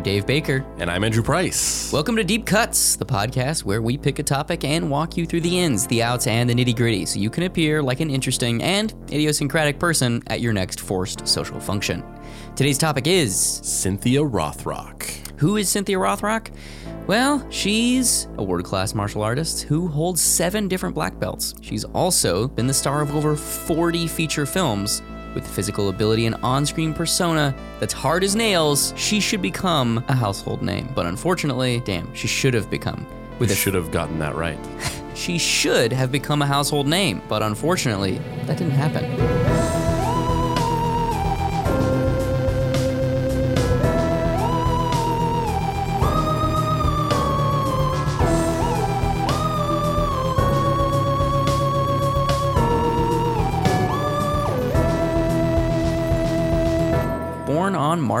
I'm Dave Baker. And I'm Andrew Price. Welcome to Deep Cuts, the podcast where we pick a topic and walk you through the ins, the outs, and the nitty gritty so you can appear like an interesting and idiosyncratic person at your next forced social function. Today's topic is Cynthia Rothrock. Who is Cynthia Rothrock? Well, she's a world class martial artist who holds seven different black belts. She's also been the star of over 40 feature films. With physical ability and on screen persona that's hard as nails, she should become a household name. But unfortunately, damn, she should have become. With a should have gotten that right. she should have become a household name, but unfortunately, that didn't happen.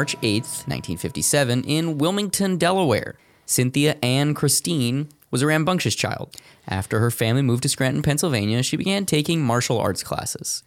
March 8, 1957, in Wilmington, Delaware, Cynthia Ann Christine was a rambunctious child. After her family moved to Scranton, Pennsylvania, she began taking martial arts classes.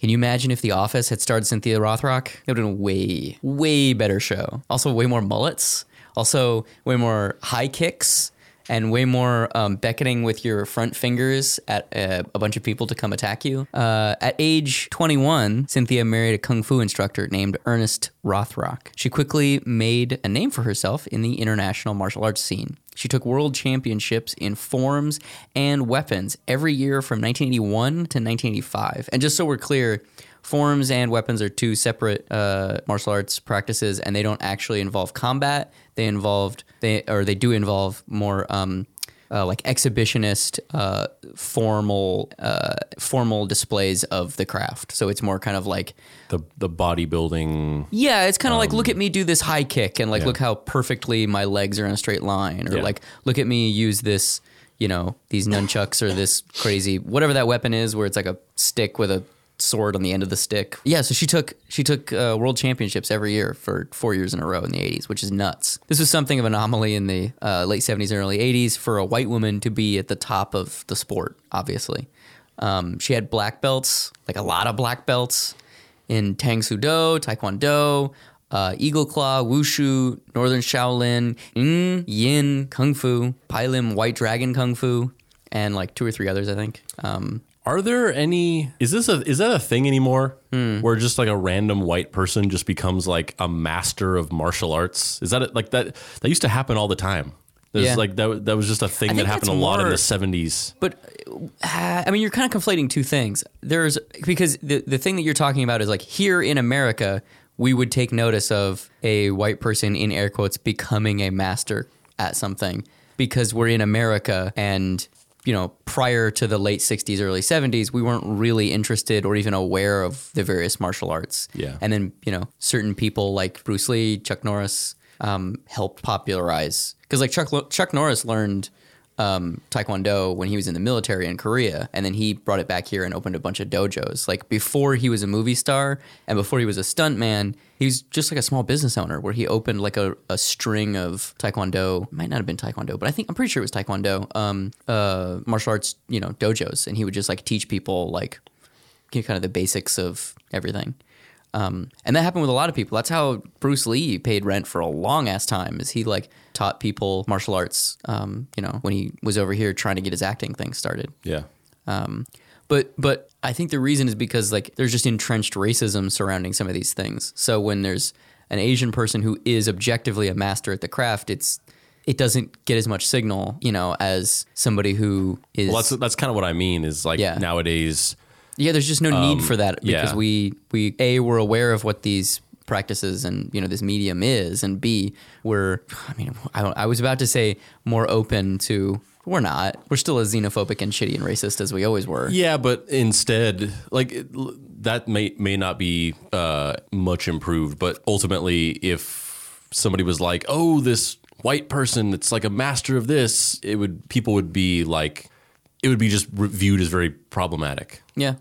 Can you imagine if The Office had starred Cynthia Rothrock? It would have been a way, way better show. Also, way more mullets. Also, way more high kicks and way more um, beckoning with your front fingers at a, a bunch of people to come attack you. Uh, at age 21, Cynthia married a kung fu instructor named Ernest Rothrock. She quickly made a name for herself in the international martial arts scene. She took world championships in forms and weapons every year from 1981 to 1985. And just so we're clear, forms and weapons are two separate uh, martial arts practices, and they don't actually involve combat. They involved they or they do involve more um, uh, like exhibitionist, uh, formal, uh, formal displays of the craft. So it's more kind of like The the bodybuilding. yeah, it's kind of like look at me do this high kick and like Yeah. look how perfectly my legs are in a straight line, or Yeah. like look at me use this, you know, these nunchucks or this crazy whatever that weapon is, where it's like a stick with a sword on the end of the stick. Yeah, so she took she took uh, world championships every year for four years in a row in the '80s, which is nuts. This was something of an anomaly in the uh, late '70s and early '80s for a white woman to be at the top of the sport. Obviously, um, she had black belts, like a lot of black belts in Tang Soo Do, Taekwondo, uh, Eagle Claw, Wushu, Northern Shaolin, Ng, Ying, Kung Fu, Pai Lum, White Dragon Kung Fu, and like two or three others, I think. Um, Are there any? Is this a is that a thing anymore? Hmm. Where just like a random white person just becomes like a master of martial arts? Is that it like that? That used to happen all the time. There's Yeah. like that. That was just a thing that happened a that's lot in the '70s. but uh, I mean, you're kind of conflating two things. There's because the the thing that you're talking about is like here in America, we would take notice of a white person in air quotes becoming a master at something because we're in America and you know prior to the late 60s early 70s we weren't really interested or even aware of the various martial arts Yeah. and then you know certain people like bruce lee chuck norris um, helped popularize because like chuck, chuck norris learned um, taekwondo when he was in the military in Korea, and then he brought it back here and opened a bunch of dojos. Like before he was a movie star and before he was a stuntman, he was just like a small business owner where he opened like a, a string of taekwondo. Might not have been taekwondo, but I think I'm pretty sure it was taekwondo. Um, uh, martial arts, you know, dojos, and he would just like teach people like kind of the basics of everything. Um, and that happened with a lot of people. That's how Bruce Lee paid rent for a long ass time. Is he like taught people martial arts? Um, you know, when he was over here trying to get his acting thing started. Yeah. Um, but but I think the reason is because like there's just entrenched racism surrounding some of these things. So when there's an Asian person who is objectively a master at the craft, it's it doesn't get as much signal, you know, as somebody who is Well, that's that's kind of what I mean. Is like Yeah. nowadays. Yeah, there's just no need for that because yeah. we we a we're aware of what these practices and you know this medium is, and b we're I mean I, I was about to say more open to we're not we're still as xenophobic and shitty and racist as we always were. Yeah, but instead, like it- that may may not be uh, much improved. But ultimately, if somebody was like, "Oh, this white person that's like a master of this," it would people would be like, it would be just re- viewed as very problematic. Yeah.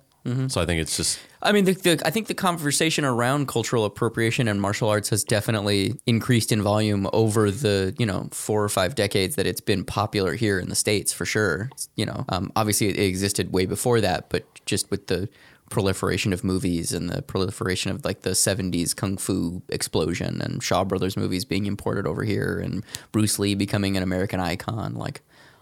So I think it's just I mean, the, the, I think the conversation around cultural appropriation and martial arts has definitely increased in volume over the you know four or five decades that it's been popular here in the states for sure. You know, um, obviously it existed way before that, but just with the proliferation of movies and the proliferation of like the 70s kung fu explosion and Shaw Brothers movies being imported over here and Bruce Lee becoming an American icon. Like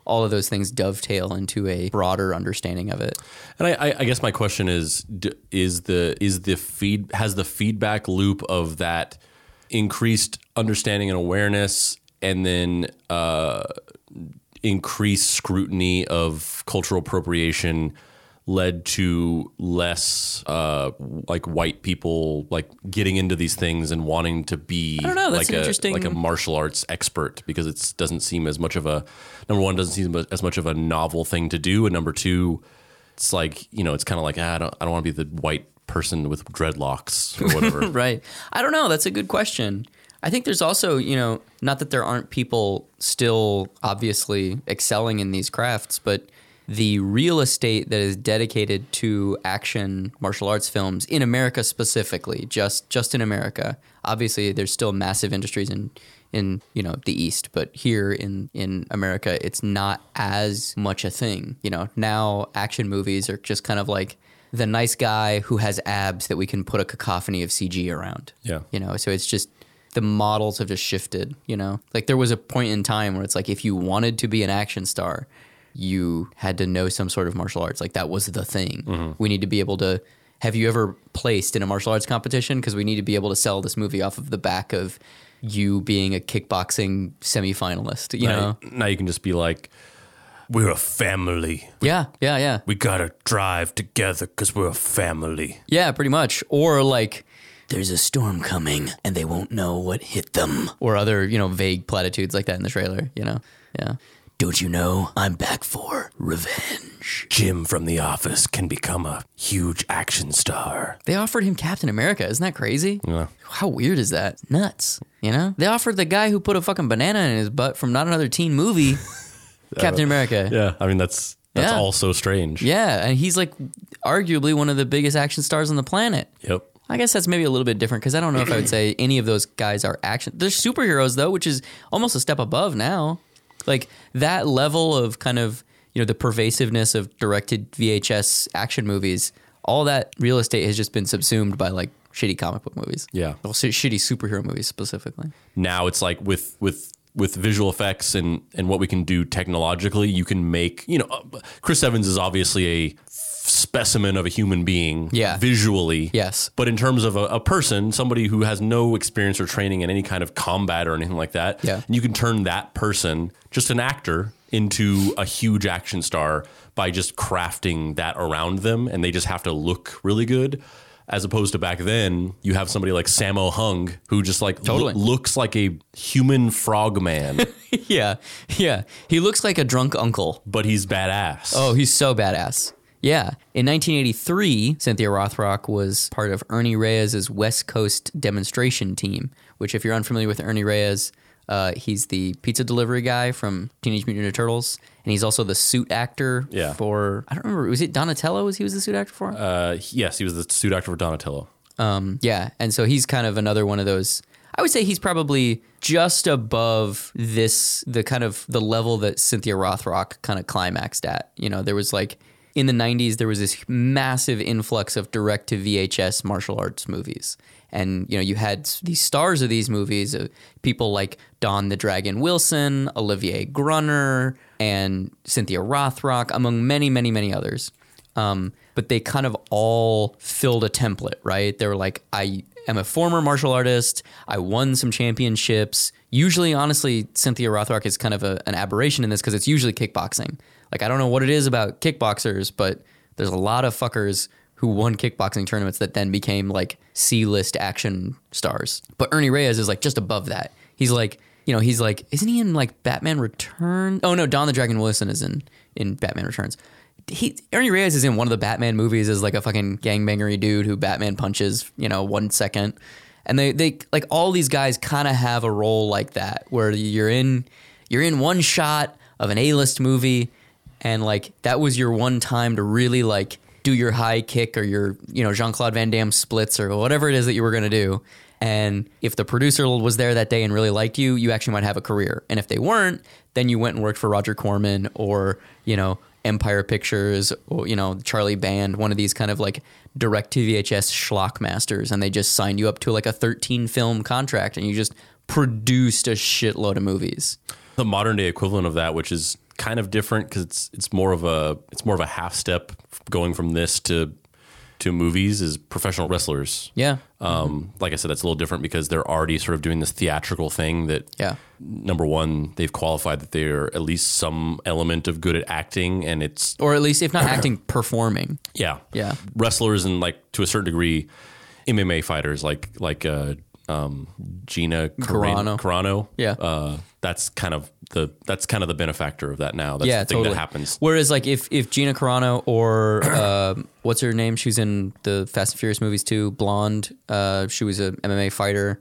all of those things dovetail into a broader understanding of it. And I, I, I guess my question is: Is the is the feed has the feedback loop of that increased understanding and awareness, and then uh, increased scrutiny of cultural appropriation led to less uh, like white people like getting into these things and wanting to be I don't know, that's like an a interesting- like a martial arts expert because it doesn't seem as much of a number one doesn't seem as much of a novel thing to do and number two it's like you know it's kind of like ah, I don't I don't want to be the white person with dreadlocks or whatever Right. I don't know. That's a good question. I think there's also, you know, not that there aren't people still obviously excelling in these crafts, but the real estate that is dedicated to action martial arts films in America specifically, just just in America. Obviously, there's still massive industries in in you know the East, but here in in America, it's not as much a thing. You know, now action movies are just kind of like the nice guy who has abs that we can put a cacophony of CG around. Yeah. You know, so it's just the models have just shifted, you know? Like there was a point in time where it's like if you wanted to be an action star, you had to know some sort of martial arts. Like that was the thing. Mm-hmm. We need to be able to have you ever placed in a martial arts competition because we need to be able to sell this movie off of the back of you being a kickboxing semifinalist, you know? now, now you can just be like we're a family Yeah, yeah, yeah. we gotta drive together because we're a family Yeah, pretty much. Or like, there's a storm coming and they won't know what hit them. Or other, you know, vague platitudes like that in the trailer, you know? Yeah. Don't you know I'm back for revenge? Jim from the office can become a huge action star They offered him Captain America. Isn't that crazy? Yeah. How weird is that? Nuts. You know? They offered the guy who put a fucking banana in his butt from not another teen movie Captain America. yeah I mean that's that's Yeah. all so strange Yeah, and he's like arguably one of the biggest action stars on the planet. yep I guess that's maybe a little bit different because I don't know if I would say any of those guys are action. They're superheroes though, which is almost a step above now. Like that level of kind of you know the pervasiveness of directed VHS action movies. All that real estate has just been subsumed by like shitty comic book movies. Yeah. well, sh- shitty superhero movies specifically. now it's like with with with visual effects and and what we can do technologically you can make you know uh, chris evans is obviously a specimen of a human being Yeah. visually Yes. but in terms of a, a person somebody who has no experience or training in any kind of combat or anything like that Yeah. And you can turn that person just an actor into a huge action star by just crafting that around them and they just have to look really good as opposed to back then you have somebody like Sammo Hung who just like Totally. loo- looks like a human frog man yeah, yeah. He looks like a drunk uncle. but he's badass Oh, he's so badass. Yeah. In 1983, Cynthia Rothrock was part of Ernie Reyes' West Coast demonstration team, which, if you're unfamiliar with Ernie Reyes, uh, he's the pizza delivery guy from Teenage Mutant Ninja Turtles, and he's also the suit actor Yeah. for, I don't remember, was it Donatello? Was he was the suit actor for? uh, yes he was the suit actor for Donatello Um, yeah, and so he's kind of another one of those. I would say he's probably just above this, the kind of the level that Cynthia Rothrock kind of climaxed at. You know, there was like in the '90s there was this massive influx of direct to VHS martial arts movies, and you know you had these stars of these movies, uh, people like Don the Dragon Wilson, Olivier Gruner, and Cynthia Rothrock, among many, many, many others. Um, but they kind of all filled a template, right? They were like, I am a former martial artist. I won some championships. Usually, honestly, Cynthia Rothrock is kind of a, an aberration in this because it's usually kickboxing. Like, I don't know what it is about kickboxers, but there's a lot of fuckers who won kickboxing tournaments that then became like C list action stars. But Ernie Reyes is like just above that. He's like, you know, he's like, isn't he in like Batman Return? Oh no, Don the Dragon Wilson is in in Batman Returns. He Ernie Reyes is in one of the Batman movies as like a fucking gangbangery dude who Batman punches, you know, one second. And they they like all these guys kind of have a role like that where you're in you're in one shot of an A-list movie and like that was your one time to really like do your high kick or your you know Jean-Claude Van Damme splits or whatever it is that you were going to do. And if the producer was there that day and really liked you, you actually might have a career. And if they weren't, then you went and worked for Roger Corman or, you know, Empire Pictures or you know Charlie Band, one of these kind of like direct to VHS schlock masters, and they just signed you up to like a 13 film contract, and you just produced a shitload of movies. The modern day equivalent of that, which is kind of different because it's it's more of a it's more of a half step going from this to to movies is professional wrestlers. Yeah, Um, like I said, that's a little different because they're already sort of doing this theatrical thing that yeah, number one, they've qualified that they're at least some element of good at acting and it's or at least if not acting, performing. yeah. Yeah. Wrestlers and like to a certain degree MMA fighters like like uh um Gina Carano. Carano. Carano. Yeah. Uh that's kind of the that's kind of the benefactor of that now. That's yeah, the thing totally. that happens. Whereas, like, if if Gina Carano or uh, what's her name? She's in the Fast and Furious movies too. Blonde. Uh, she was a MMA fighter.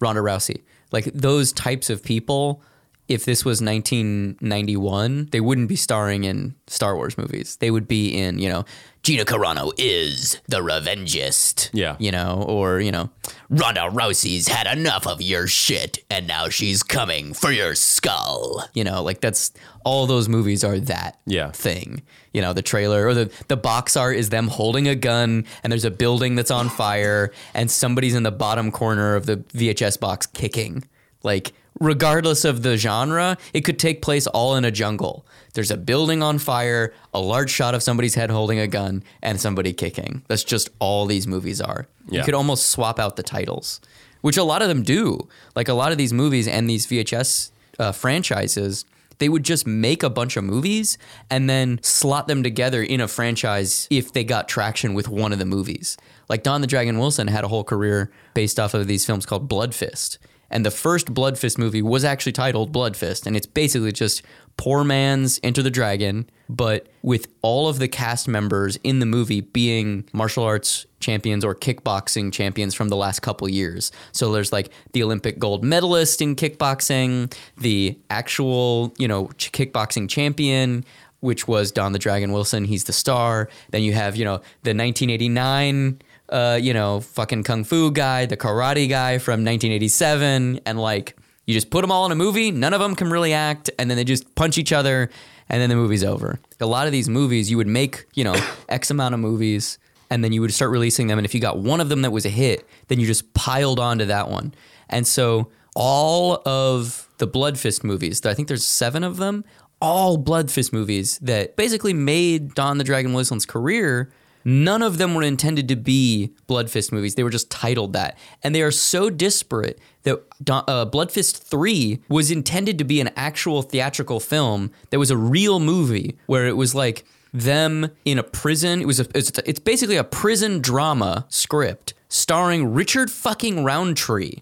Ronda Rousey. Like those types of people. If this was 1991, they wouldn't be starring in Star Wars movies. They would be in, you know, Gina Carano is the Revengist. Yeah. You know, or, you know, Ronda Rousey's had enough of your shit and now she's coming for your skull. You know, like that's all those movies are that Yeah. thing. You know, the trailer or the the box art is them holding a gun and there's a building that's on fire and somebody's in the bottom corner of the VHS box kicking. Like regardless of the genre, it could take place all in a jungle. There's a building on fire, a large shot of somebody's head holding a gun, and somebody kicking. That's just all these movies are. You could almost swap out the titles, which a lot of them do. Like a lot of these movies and these VHS uh, franchises, they would just make a bunch of movies and then slot them together in a franchise if they got traction with one of the movies. Like Don the Dragon Wilson had a whole career based off of these films called Blood Fist. And the first Blood Fist movie was actually titled Blood Fist. And it's basically just poor man's Enter the Dragon, but with all of the cast members in the movie being martial arts champions or kickboxing champions from the last couple years. So there's like the Olympic gold medalist in kickboxing, the actual, you know, kickboxing champion, which was Don the Dragon Wilson. He's the star. Then you have, you know, the 1989 uh, you know, fucking kung fu guy, the karate guy from 1987, and like you just put them all in a movie. None of them can really act, and then they just punch each other, and then the movie's over. A lot of these movies, you would make, you know, X amount of movies, and then you would start releasing them. And if you got one of them that was a hit, then you just piled onto that one. And so all of the Blood Fist movies, I think there's seven of them, all Blood Fist movies that basically made Don the Dragon Wilson's career. None of them were intended to be Blood Fist movies. They were just titled that. And they are so disparate that uh, Blood Fist 3 was intended to be an actual theatrical film that was a real movie where it was like them in a prison. It was a, it's, it's basically a prison drama script starring Richard fucking Roundtree.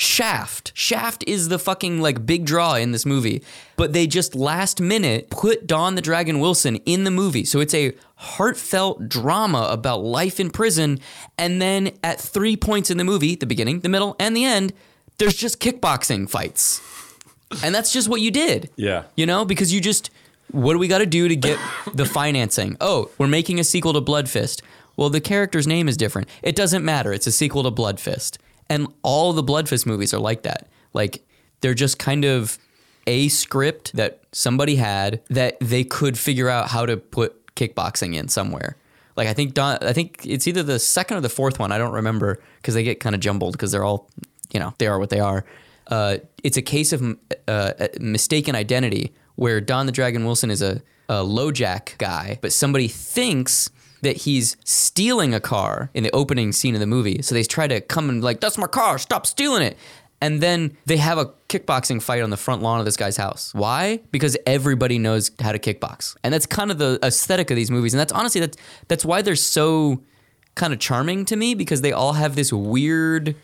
Shaft. Shaft is the fucking like big draw in this movie. But they just last minute put Don the Dragon Wilson in the movie. So it's a heartfelt drama about life in prison. And then at three points in the movie, the beginning, the middle, and the end, there's just kickboxing fights. And that's just what you did. Yeah. You know, because you just, what do we got to do to get the financing? Oh, we're making a sequel to Blood Fist. Well, the character's name is different. It doesn't matter. It's a sequel to Blood Fist. And all the Blood Fist movies are like that. Like, they're just kind of a script that somebody had that they could figure out how to put kickboxing in somewhere. Like I think Don, I think it's either the second or the fourth one. I don't remember because they get kind of jumbled because they're all, you know, they are what they are. Uh, it's a case of uh, mistaken identity where Don the Dragon Wilson is a, a LoJack guy, but somebody thinks that he's stealing a car in the opening scene of the movie. So they try to come and like, that's my car, stop stealing it. And then they have a kickboxing fight on the front lawn of this guy's house. Why? Because everybody knows how to kickbox. And that's kind of the aesthetic of these movies. And that's honestly that's that's why they're so kind of charming to me because they all have this weird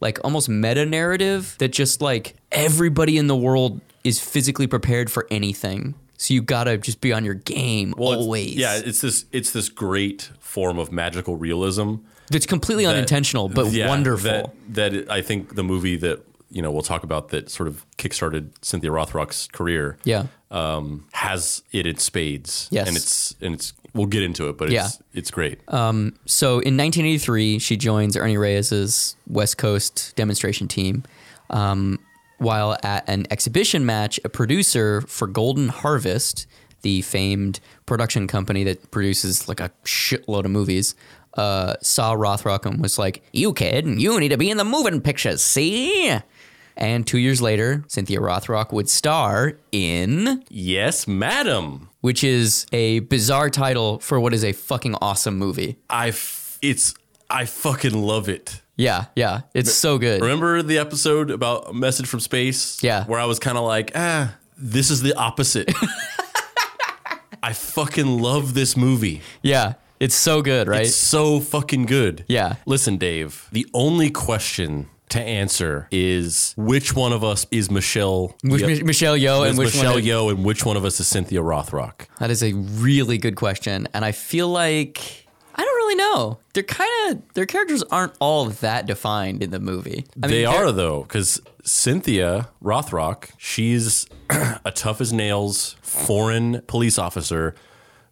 like almost meta narrative that just like everybody in the world is physically prepared for anything. So you gotta just be on your game Well, it's- always. yeah, it's this it's this great form of magical realism. It's completely that- unintentional, but yeah, wonderful. That, that I think the movie that you know we'll talk about that sort of kickstarted Cynthia Rothrock's career. yeah. um, has it in spades. Yes. and it's and it's we'll get into it, but it's Yeah. it's great. So in 1983, she joins Ernie Reyes's West Coast demonstration team. Um, while at an exhibition match, a producer for Golden Harvest, the famed production company that produces like a shitload of movies, uh, saw Rothrock and was like, "You kid, you need to be in the moving pictures, see?" And two years later, Cynthia Rothrock would star in, Yes, madam. which is a bizarre title for what is a fucking awesome movie. I f- it's I fucking love it. Yeah, yeah, it's so good. Remember the episode about a message from space? Yeah. Where I was kind of like, ah, this is the opposite. I fucking love this movie. Yeah, it's so good, right? It's so fucking good. Yeah. Listen, Dave, the only question to answer is which one of us is Michelle Which Michelle Yeoh is and which Michelle one? Yeoh and which one of us is Cynthia Rothrock? That is a really good question, and I feel like I don't really know. They're kind of their characters aren't all that defined in the movie. I they they're- are though, because Cynthia Rothrock, she's a tough as nails foreign police officer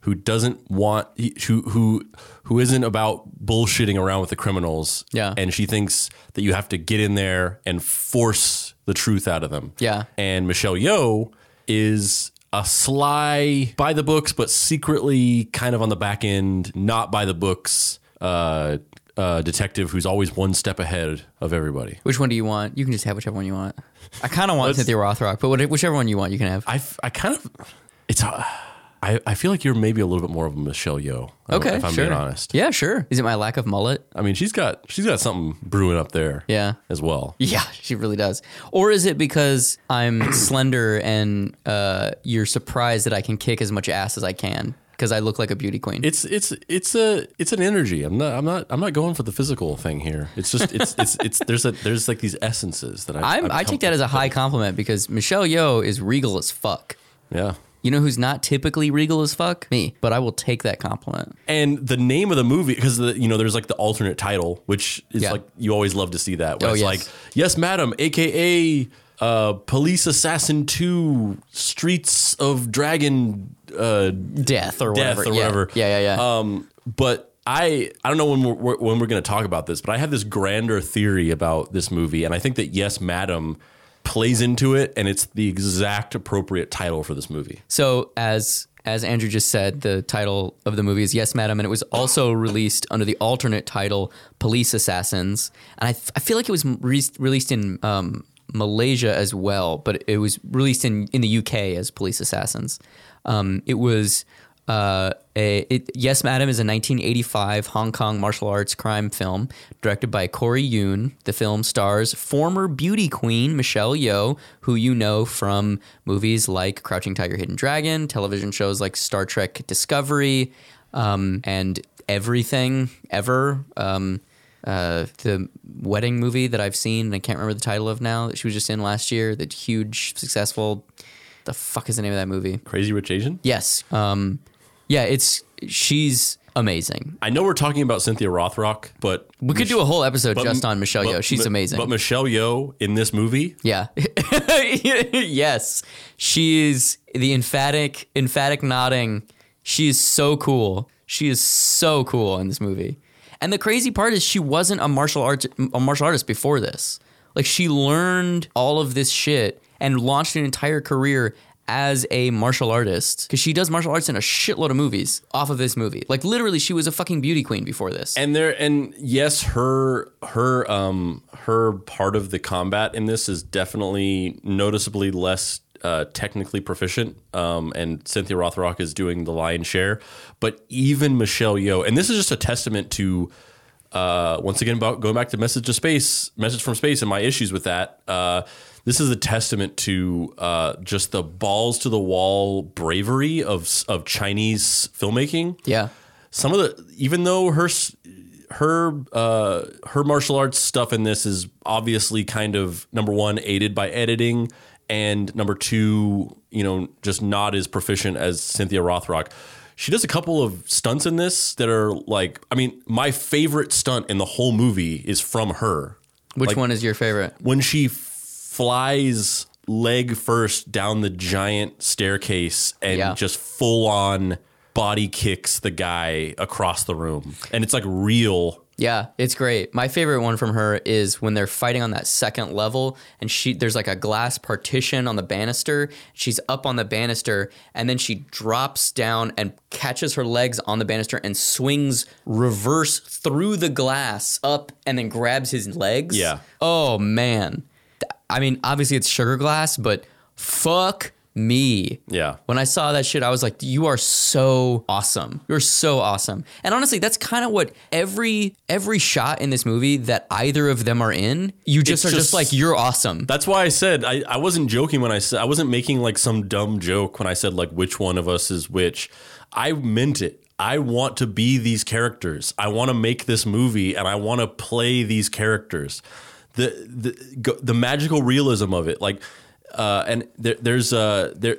who doesn't want who who who isn't about bullshitting around with the criminals. Yeah. and she thinks that you have to get in there and force the truth out of them. Yeah. and Michelle Yeoh is a sly by the books, but secretly kind of on the back end, not by the books. Uh, uh, detective who's always one step ahead of everybody. Which one do you want? You can just have whichever one you want. I kind of want Cynthia Rothrock, but what- whichever one you want, you can have. I, I kind of it's uh, I, I feel like you're maybe a little bit more of a Michelle Yeoh. Okay, if I'm sure. being honest. Yeah, sure. Is it my lack of mullet? I mean, she's got she's got something brewing up there. Yeah. as well. Yeah, she really does. Or is it because I'm slender and uh, you're surprised that I can kick as much ass as I can because I look like a beauty queen? It's it's it's a it's an energy. I'm not I'm not I'm not going for the physical thing here. It's just it's it's it's there's a there's like these essences that I I'm, I take that as a high compliment because Michelle Yeoh is regal as fuck. yeah. You know who's not typically regal as fuck? Me. But I will take that compliment. And the name of the movie, because you know there's like the alternate title, which is Yeah. like you always love to see that. Where Oh, it's yes. like, yes, madam, aka uh, Police Assassin Two, Streets of Dragon, uh, Death or Death whatever. or Yeah. whatever. Yeah, yeah, yeah. Um, but I I don't know when we're when we're going to talk about this, but I have this grander theory about this movie, and I think that yes, madam plays into it, and it's the exact appropriate title for this movie. so as as Andrew just said, the title of the movie is Yes, Madam, and it was also released under the alternate title Police Assassins. And I, f- I feel like it was re- released in um, Malaysia as well, but it was released in, in the UK as Police Assassins. Um, it was uh, a it, Yes, Madam is a 1985 Hong Kong martial arts crime film directed by Corey Yuen. The film stars former beauty queen Michelle Yeoh, who you know from movies like Crouching Tiger, Hidden Dragon, television shows like Star Trek Discovery, um, and everything ever. Um, uh, the wedding movie that I've seen, and I can't remember the title of now, that she was just in last year, the huge, successful. The fuck is the name of that movie? Crazy Rich Asian. Yes. Um, yeah, it's she's amazing. I know we're talking about Cynthia Rothrock, but We could do a whole episode but- just on Michelle but- Yeoh. She's but- amazing. But Michelle Yeoh in this movie, yeah. yes. she is the emphatic emphatic nodding. She is so cool. She is so cool in this movie. And the crazy part is she wasn't a martial arts a martial artist before this. Like she learned all of this shit and launched an entire career as a martial artist because she does martial arts in a shitload of movies off of this movie. Like literally, she was a fucking beauty queen before this. and there and yes, her her um her part of the combat in this is definitely noticeably less uh, technically proficient. Um, and Cynthia Rothrock is doing the lion's share, but even Michelle Yeoh, and this is just a testament to. Uh, once again, about going back to message to space, message from space, and my issues with that. Uh, this is a testament to uh, just the balls to the wall bravery of of Chinese filmmaking yeah. some of the even though her her uh her martial arts stuff in this is obviously kind of number one aided by editing and number two you know just not as proficient as cynthia rothrock she does a couple of stunts in this that are like i mean my favorite stunt in the whole movie is from her Which Like- one is your favorite? when she flies leg first down the giant staircase and Yeah. just full on body kicks the guy across the room and it's like real Yeah, it's great. My favorite one from her is when they're fighting on that second level and she there's like a glass partition on the banister. She's up on the banister and then she drops down and catches her legs on the banister and swings reverse through the glass up and then grabs his legs. Yeah. Oh man. I mean, obviously it's sugar glass, but fuck me. Yeah. When I saw that shit, I was like, "You are so awesome. You're so awesome." And honestly, that's kind of what every every shot in this movie that either of them are in, you just It's are just, just- like, "You're awesome." That's why I said I, I wasn't joking when I said I wasn't making like some dumb joke when I said like which one of us is which. I meant it. I want to be these characters. I want to make this movie and I want to play these characters. The the go- the magical realism of it, like, uh, and there, there's uh there.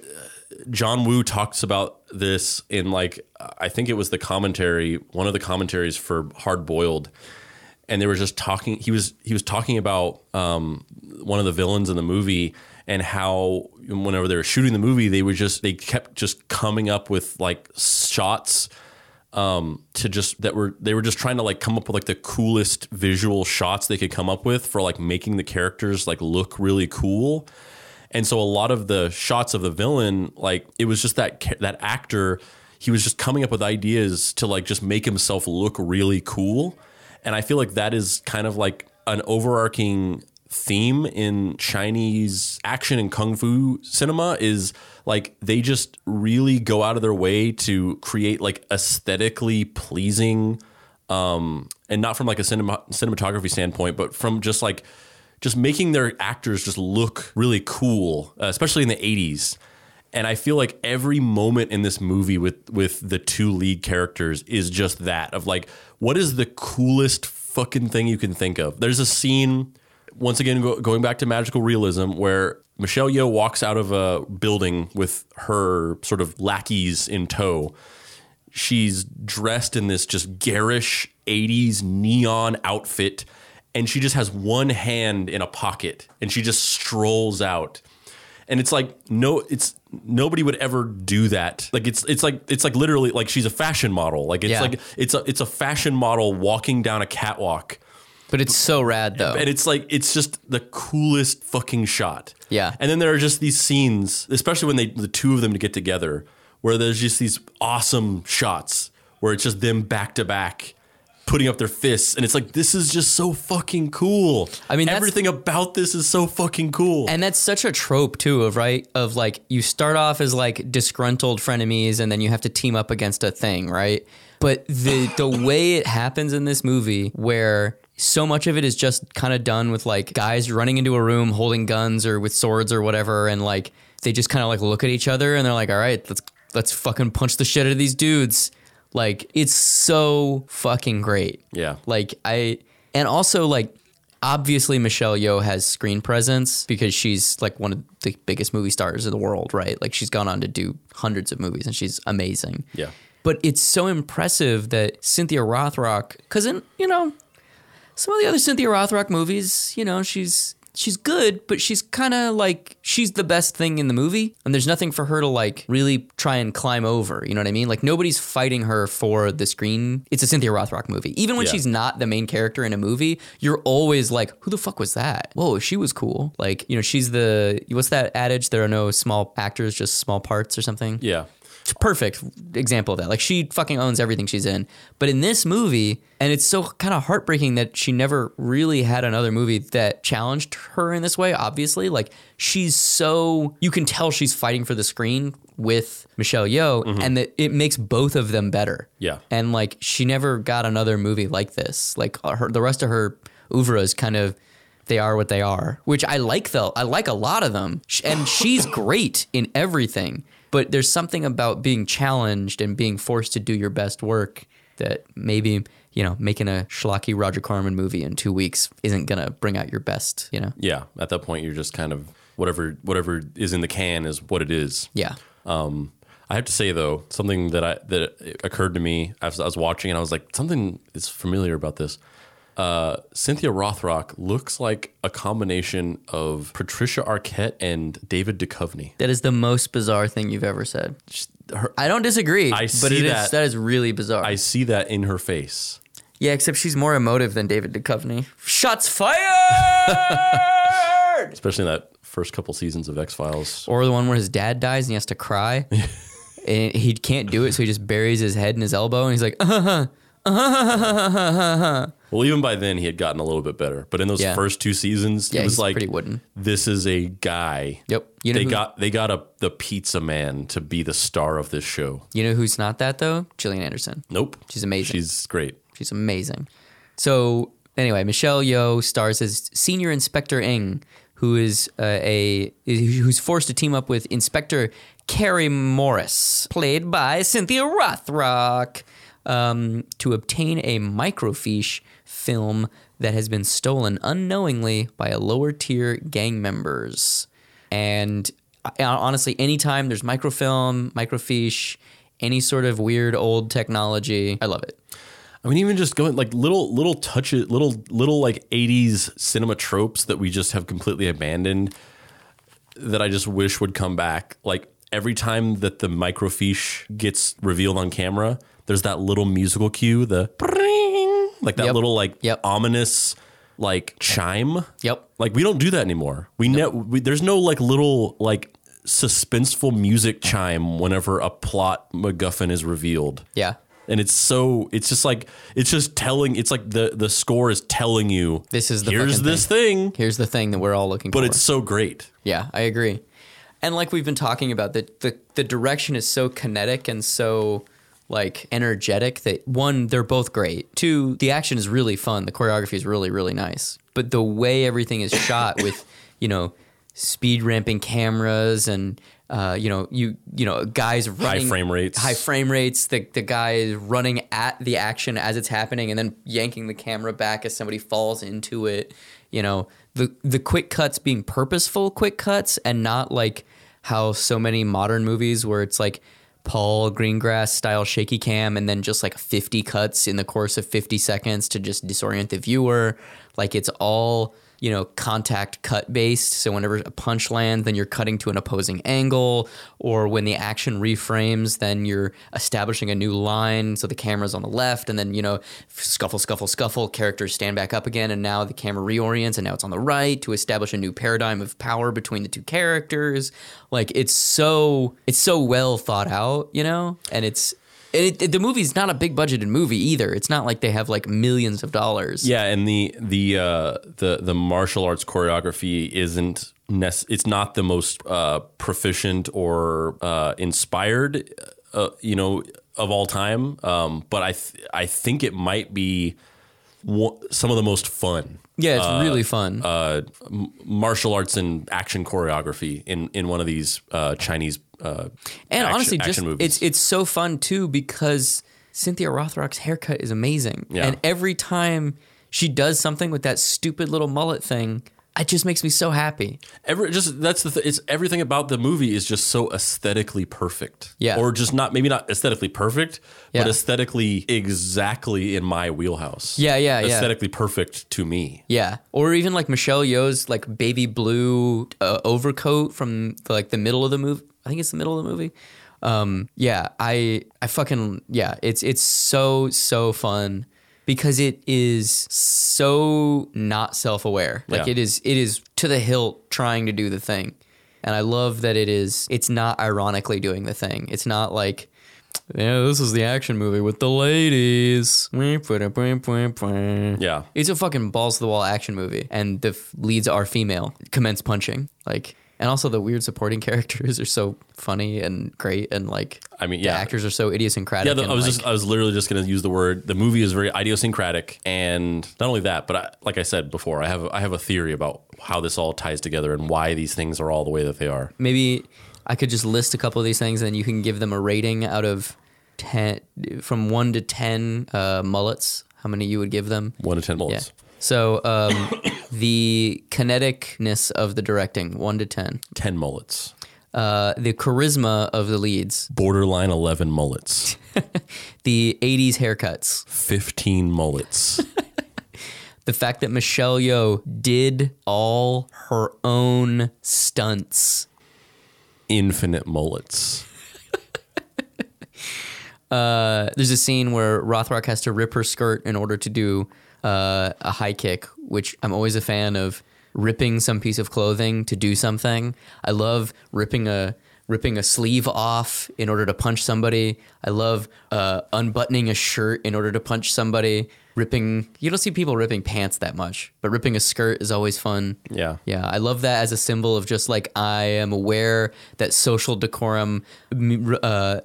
John Woo talks about this in like I think it was the commentary, one of the commentaries for Hard Boiled, and they were just talking. He was he was talking about um, one of the villains in the movie and how whenever they were shooting the movie, they were just they kept just coming up with like shots um, to just that were they were just trying to like come up with like the coolest visual shots they could come up with for like making the characters like look really cool. And so a lot of the shots of the villain, like it was just that that actor, he was just coming up with ideas to like just make himself look really cool. And I feel like that is kind of like an overarching theme in Chinese action and kung fu cinema is like they just really go out of their way to create like aesthetically pleasing um and not from like a cinema, cinematography standpoint but from just like just making their actors just look really cool, uh, especially in the 80s. And I feel like every moment in this movie with with the two lead characters is just that of like what is the coolest fucking thing you can think of. There's a scene once again go, going back to magical realism where Michelle Yeoh walks out of a building with her sort of lackeys in tow. She's dressed in this just garish 80s neon outfit and she just has one hand in a pocket and she just strolls out. And it's like no it's nobody would ever do that. Like it's it's like it's like literally like she's a fashion model. Like it's Yeah. like it's a it's a fashion model walking down a catwalk But it's so rad though. and it's like it's just the coolest fucking shot. Yeah. And then there are just these scenes, especially when they the two of them to get together, where there's just these awesome shots where it's just them back to back putting up their fists and it's like this is just so fucking cool. I mean, everything about this is so fucking cool. And that's such a trope too of right of like you start off as like disgruntled frenemies and then you have to team up against a thing, right? But the the way it happens in this movie where so much of it is just kind of done with like guys running into a room holding guns or with swords or whatever and like they just kind of like look at each other and they're like, "All right, let's let's fucking punch the shit out of these dudes." Like it's so fucking great. Yeah. Like I and also like obviously Michelle Yeoh has screen presence because she's like one of the biggest movie stars in the world, right? Like she's gone on to do hundreds of movies and she's amazing. Yeah. But it's so impressive that Cynthia Rothrock in, you know, some of the other Cynthia Rothrock movies, you know, she's she's good, but she's kind of like she's the best thing in the movie, and there's nothing for her to like really try and climb over. You know what I mean? Like nobody's fighting her for the screen. It's a Cynthia Rothrock movie. Even when Yeah. she's not the main character in a movie, you're always like, who the fuck was that? Whoa, she was cool. Like you know, she's the what's that adage? There are no small actors, just small parts or something Yeah. Perfect example of that. Like she fucking owns everything she's in. But in this movie, and it's so kind of heartbreaking that she never really had another movie that challenged her in this way, obviously. Like she's so you can tell she's fighting for the screen with Michelle Yeoh and that it makes both of them better. Yeah. And like she never got another movie like this. Like uh, her the rest of her oeuvre is kind of they are what they are, which I like though. I like a lot of them. And she's great in everything. But there's something about being challenged and being forced to do your best work that maybe, you know, making a schlocky Roger Corman movie in two weeks isn't going to bring out your best, you know? Yeah. At that point you're just kind of whatever whatever is in the can is what it is. Yeah. Um, I have to say though, something that I that occurred to me as I was watching, and I was like, something is familiar about this. Uh, Cynthia Rothrock looks like a combination of Patricia Arquette and David Duchovny. That is the most bizarre thing you've ever said. Her, I don't disagree, I but see it is that. that is really bizarre. I see that in her face. Yeah, except she's more emotive than David Duchovny. Shots fired! Especially in that first couple seasons of X Files. or the one where his dad dies and he has to cry. and he can't do it, so he just buries his head in his elbow and he's like, uh-huh, Well, even by then he had gotten a little bit better, but in those Yeah. first two seasons, Yeah, it was he's like pretty wooden. this is a guy. Yep. You know they who- got they got a the pizza man to be the star of this show. You know who's not that though? Gillian Anderson. Nope, She's amazing. She's great. She's amazing. So anyway, Michelle Yeoh stars as Senior Inspector Ng, who is uh, a who's forced to team up with Inspector Carrie Morris, played by Cynthia Rothrock, um, to obtain a microfiche film that has been stolen unknowingly by a lower tier gang members. And uh, honestly, anytime there's microfilm, microfiche, any sort of weird old technology, I love it. I mean, even just going like little little touches, little little like '80s cinema tropes that we just have completely abandoned. That I just wish would come back. Like every time that the microfiche gets revealed on camera, there's that little musical cue, the bring, like that Yep. little like Yep. ominous like chime. Yep. Like we don't do that anymore. We, ne- there's no like little like suspenseful music chime whenever a plot MacGuffin is revealed Yeah. and it's so it's just like it's just telling it's like the the score is telling you This is the here's this thing, Here's the thing that we're all looking but for. But it's so great yeah, I agree. And like we've been talking about, the, the the direction is so kinetic and so like energetic that one, they're both great. Two, the action is really fun. The choreography is really, really nice. But the way everything is shot with, you know, speed ramping cameras and uh, you know, you you know, guys running high frame rates. high frame rates. The the guy is running at the action as it's happening, and then yanking the camera back as somebody falls into it. You know, the the quick cuts being purposeful quick cuts, and not like how so many modern movies where it's like Paul Greengrass style shaky cam, and then just like fifty cuts in the course of fifty seconds to just disorient the viewer. Like it's all you know, contact cut based. So whenever a punch lands, then you're cutting to an opposing angle, or when the action reframes, then you're establishing a new line. So the camera's on the left, and then you know, scuffle, scuffle, scuffle. Characters stand back up again, and now the camera reorients, and now it's on the right to establish a new paradigm of power between the two characters. Like it's so it's so well thought out, you know, and it's. It, it, the movie's not a big budgeted movie either. It's not like they have like millions of dollars. yeah and the the uh the the martial arts choreography isn't nec- it's not the most uh proficient or uh inspired uh, you know of all time um but i th- i think it might be one, some of the most fun Yeah, it's really fun. uh, m- martial arts and action choreography in, in one of these uh, Chinese uh, And action, honestly, just movies. it's it's so fun too because Cynthia Rothrock's haircut is amazing, Yeah. and every time she does something with that stupid little mullet thing, it just makes me so happy. Every, just that's the th- it's everything about the movie is just so aesthetically perfect. Yeah. or just not maybe not aesthetically perfect, Yeah. but aesthetically exactly in my wheelhouse. Yeah, yeah, yeah. Aesthetically perfect to me. Yeah, or even like Michelle Yeoh's like baby blue uh, overcoat from the, like the middle of the movie. I think it's the middle of the movie. Um, yeah, I I fucking yeah, it's it's so so fun because it is so not self aware. Like Yeah. it is it is to the hilt trying to do the thing, and I love that it is. It's not ironically doing the thing. It's not like. Yeah, this is the action movie with the ladies. Yeah. Yeah. It's a fucking balls to the wall action movie, and the f- leads are female. Commence punching, like, and also the weird supporting characters are so funny and great, and like, I mean, the yeah. actors are so idiosyncratic. Yeah, the, I was like- just I was literally just going to use the word. The movie is very idiosyncratic, and not only that, but I, like I said before, I have I have a theory about how this all ties together and why these things are all the way that they are. maybe I could just list a couple of these things, and then you can give them a rating out of ten, from one to ten uh, mullets. How many you would give them? One to ten Yeah. So um, the kineticness of the directing, one to ten. Ten mullets. Uh, the charisma of the leads, Borderline eleven mullets. the '80s haircuts, Fifteen mullets. the fact that Michelle Yeoh did all her own stunts. Infinite mullets. Uh, there's a scene where Rothrock has to rip her skirt in order to do uh, a high kick, which I'm always a fan of ripping some piece of clothing to do something. I love ripping a ripping a sleeve off in order to punch somebody. I love uh, unbuttoning a shirt in order to punch somebody. Ripping, you don't see people ripping pants that much, but ripping a skirt is always fun. Yeah. Yeah, I love that as a symbol of just like I am aware that social decorum uh,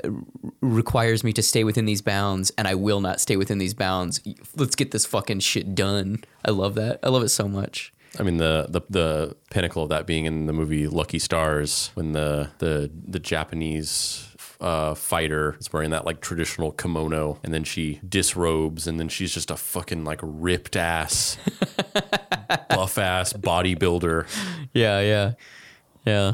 requires me to stay within these bounds, and I will not stay within these bounds. Let's get this fucking shit done. I love that. I love it so much. I mean the, the the pinnacle of that being in the movie Lucky Stars when the the the Japanese uh, fighter is wearing that like traditional kimono and then she disrobes and then she's just a fucking like ripped ass buff ass bodybuilder. Yeah, yeah, yeah.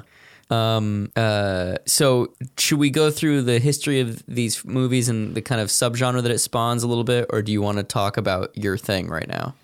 Um, uh, so should we go through the history of these movies and the kind of subgenre that it spawns a little bit, or do you want to talk about your thing right now?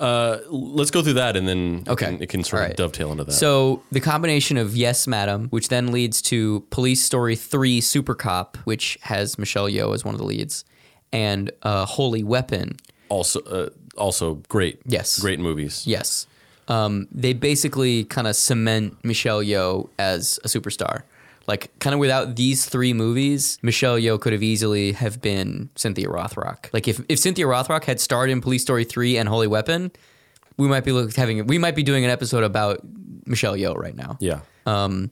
Uh, let's go through that and then Okay. it can, it can sort All of dovetail into that. So the combination of Yes, Madam, which then leads to Police Story 3 Super Cop, which has Michelle Yeoh as one of the leads, and uh, Holy Weapon. also uh, also great. Yes. Great movies. Yes. Um, they basically kind of cement Michelle Yeoh as a superstar. Like, kind of without these three movies, Michelle Yeoh could have easily have been Cynthia Rothrock. Like, if, if Cynthia Rothrock had starred in Police Story 3 and Holy Weapon, we might be look, having we might be doing an episode about Michelle Yeoh right now. Yeah. Um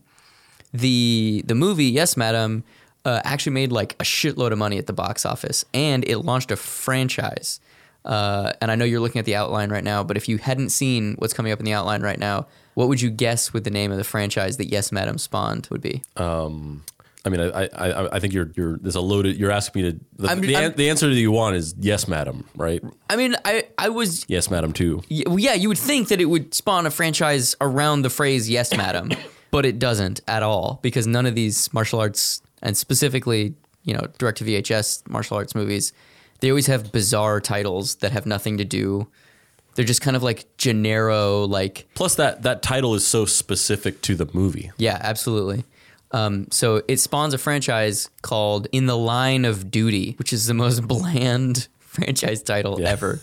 the the movie Yes Madam uh, actually made like a shitload of money at the box office, and it launched a franchise. Uh, and I know you're looking at the outline right now, but if you hadn't seen what's coming up in the outline right now, what would you guess with the name of the franchise that Yes Madam spawned would be? I mean, I, I, I think you're, you're, there's a loaded, you're asking me to, the, I'm- the, I'm- the answer that you want is yes, madam, right? I mean, I I was Yes, madam, too. yeah, you would think that it would spawn a franchise around the phrase "Yes, Madam," but it doesn't at all because none of these martial arts, and specifically, you know, direct to VHS martial arts movies, they always have bizarre titles that have nothing to do. They're just kind of like genero, like Plus, that, that title is so specific to the movie. yeah, absolutely. Um, so it spawns a franchise called In the Line of Duty, which is the most bland franchise title Yeah. ever.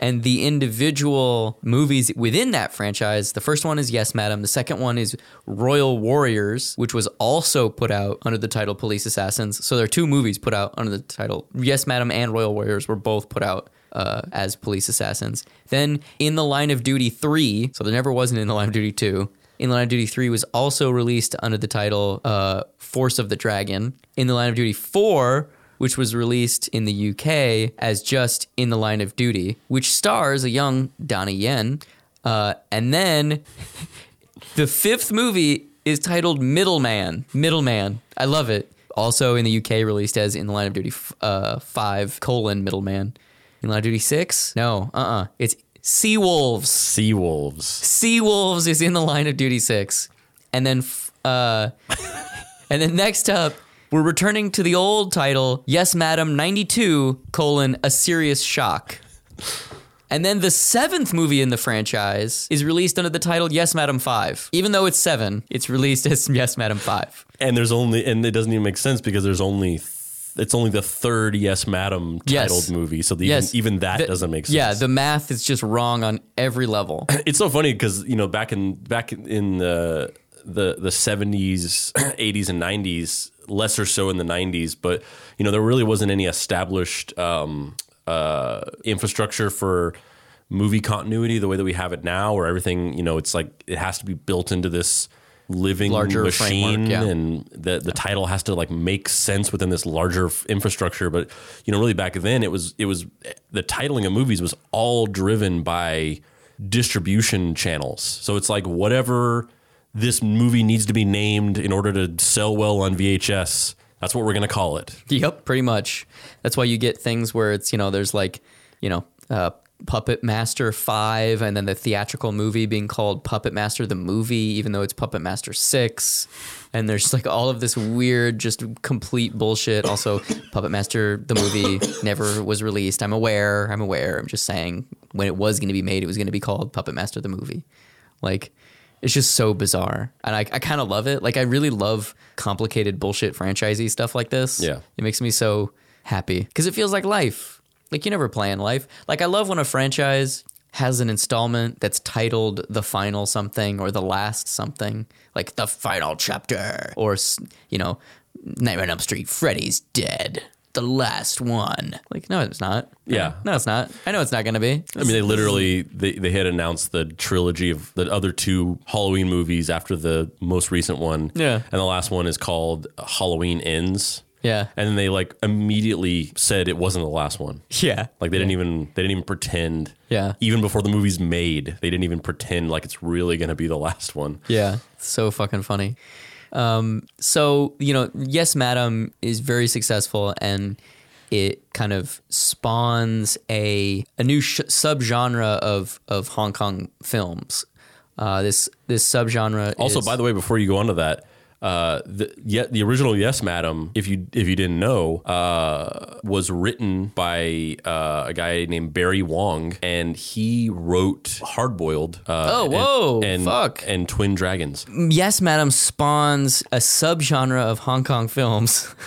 And the individual movies within that franchise, the first one is Yes, Madam. The second one is Royal Warriors, which was also put out under the title Police Assassins. So there are two movies put out under the title Yes, Madam and Royal Warriors were both put out uh, as Police Assassins. Then In the Line of Duty 3, so there never wasn't In the Line of Duty 2. In the Line of Duty 3 was also released under the title uh, Force of the Dragon. In the Line of Duty 4, which was released in the UK as just In the Line of Duty, which stars a young Donnie Yen. Uh, and then the fifth movie is titled Middleman. Middleman. I love it. Also in the UK, released as In the Line of Duty uh, 5 colon Middleman. In the Line of Duty 6? No, uh uh It's Sea Wolves. Sea Wolves. Sea Wolves is in the line of duty six, and then f- uh, and then next up we're returning to the old title, Yes, Madam, ninety two colon a serious shock. And then the seventh movie in the franchise is released under the title Yes, Madam Five. Even though it's seven, it's released as Yes, Madam Five. And there's only, and it doesn't even make sense because there's only, th- it's only the third Yes, madam Yes. titled movie. So the, Yes, even, even that The- doesn't make sense. Yeah, the math is just wrong on every level. it's so funny because you know back in back in the the the seventies, eighties, and nineties, lesser so in the nineties, but you know there really wasn't any established um, uh, infrastructure for movie continuity the way that we have it now, where everything you know it's like it has to be built into this living Larger machine yeah. and the the title has to like make sense within this larger f- infrastructure. But you know really back then it was it was the titling of movies was all driven by distribution channels. So it's like whatever this movie needs to be named in order to sell well on VHS that's what we're going to call it. Yep, pretty much. That's why you get things where it's, you know, there's like, you know, uh, Puppet Master 5 and then the theatrical movie being called Puppet Master the movie even though it's Puppet Master 6 and there's like all of this weird just complete bullshit. Also Puppet Master the movie never was released. I'm aware I'm aware. I'm just saying when it was going to be made it was going to be called Puppet Master the movie. Like It's just so bizarre. And I, I kind of love it. Like, I really love complicated bullshit franchisey stuff like this. Yeah. It makes me so happy because it feels like life. Like, you never plan life. Like, I love when a franchise has an installment that's titled the final something or the last something, like the final chapter, or, you know, Nightmare on Elm Street, Freddy's dead. The last one. Like, no, it's not. Yeah. No, it's not. I know it's not going to be. I mean, they literally they, they had announced the trilogy of the other two Halloween movies after the most recent one. Yeah. and the last one is called Halloween Ends. Yeah. and then they like immediately said it wasn't the last one. Yeah. Like they didn't even they didn't even pretend. Yeah. even before the movie's made, they didn't even pretend like it's really going to be the last one. Yeah, so fucking funny. Um, so you know, yes, Madam is very successful, and it kind of spawns a a new sh- subgenre of of Hong Kong films. Uh, this this subgenre Also, is, by the way, before you go on to that, uh, the yet the original Yes Madam, if you if you didn't know, uh, was written by uh, a guy named Barry Wong, and he wrote Hard Boiled. Uh, Oh, and- whoa, and, fuck. and Twin Dragons. yes, Madam spawns a subgenre of Hong Kong films.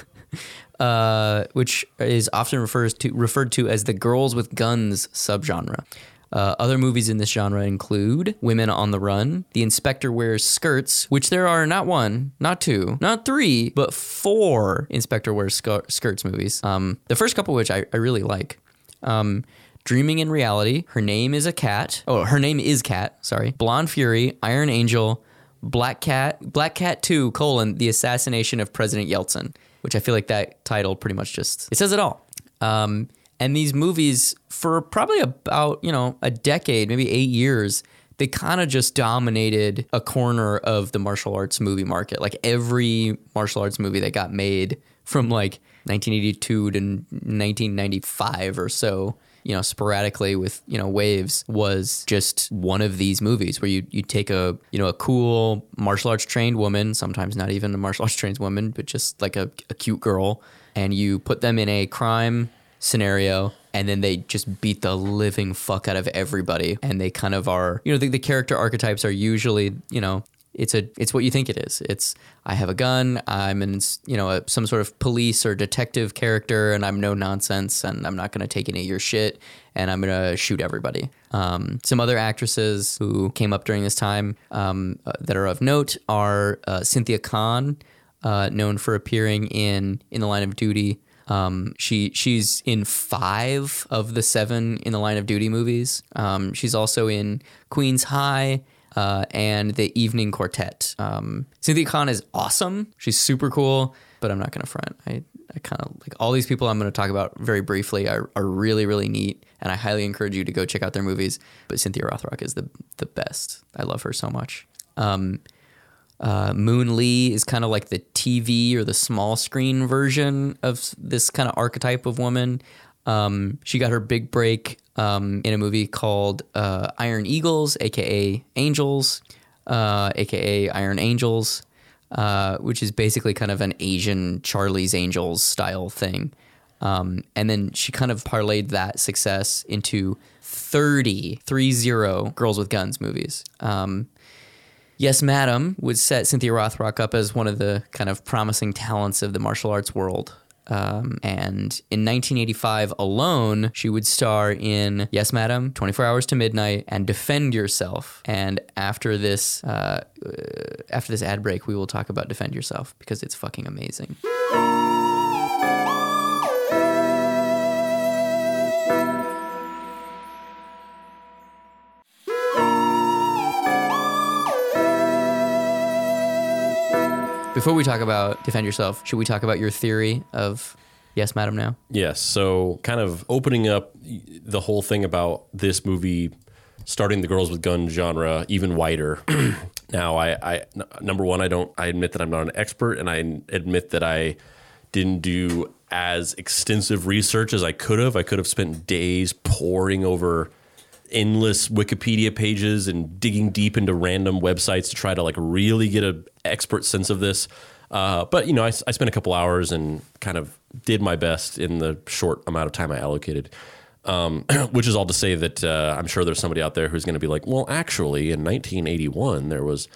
Uh, which is often refers to referred to as the girls with guns subgenre. Uh, other movies in this genre include Women on the Run, The Inspector Wears Skirts, which there are not one, not two, not three, but four Inspector Wears Sk- Skirts movies. Um, the first couple, which I, I really like. Um, Dreaming in Reality, Her Name is a Cat. Oh, Her Name is Cat, sorry. Blonde Fury, Iron Angel, Black Cat, Black Cat 2, colon, The Assassination of President Yeltsin, which I feel like that title pretty much just, it says it all. Um, and these movies, for probably about, you know, a decade, maybe eight years, they kind of just dominated a corner of the martial arts movie market. Like every martial arts movie that got made from like 1982 to 1995 or so, you know, sporadically with, you know, waves was just one of these movies where you you take a, you know, a cool martial arts trained woman, sometimes not even a martial arts trained woman, but just like a, a cute girl, and you put them in a crime scenario and then they just beat the living fuck out of everybody. And they kind of are you know the, the character archetypes are usually you know it's a it's what you think it is. It's i have a gun i'm in you know a, some sort of police or detective character and i'm no nonsense and i'm not going to take any of your shit and i'm going to shoot everybody. Um, some other actresses who came up during this time um, uh, that are of note are uh, cynthia Khan, uh, known for appearing in in the line of duty um, she she's in five of the seven in the Line of Duty movies. Um, she's also in Queen's High uh, and the Evening Quartet. Um, Cynthia Khan is awesome. She's super cool, but I'm not gonna front. I, I kind of like all these people I'm going to talk about very briefly are, are really really neat, and I highly encourage you to go check out their movies. But Cynthia Rothrock is the the best. I love her so much. Um, uh, Moon Lee is kind of like the TV or the small screen version of this kind of archetype of woman. Um, she got her big break um, in a movie called uh, Iron Eagles, aka Angels, uh, aka Iron Angels, uh, which is basically kind of an Asian Charlie's Angels style thing. Um, and then she kind of parlayed that success into 30, 30 Girls with Guns movies. Um, Yes, Madam would set Cynthia Rothrock up as one of the kind of promising talents of the martial arts world. Um, and in 1985 alone, she would star in Yes, Madam, 24 Hours to Midnight, and Defend Yourself. And after this, uh, uh, after this ad break, we will talk about Defend Yourself because it's fucking amazing. Before we talk about Defend Yourself, should we talk about your theory of Yes, Madam now? Yes. So, kind of opening up the whole thing about this movie starting the girls with gun genre even wider. now, I, I n- number one, I don't. I admit that I'm not an expert, and I admit that I didn't do as extensive research as I could have. I could have spent days poring over endless Wikipedia pages and digging deep into random websites to try to like really get an expert sense of this. Uh, but you know, I, I spent a couple hours and kind of did my best in the short amount of time I allocated. Um, which is all to say that uh, I'm sure there's somebody out there who's going to be like, well, actually, in 1981 there was.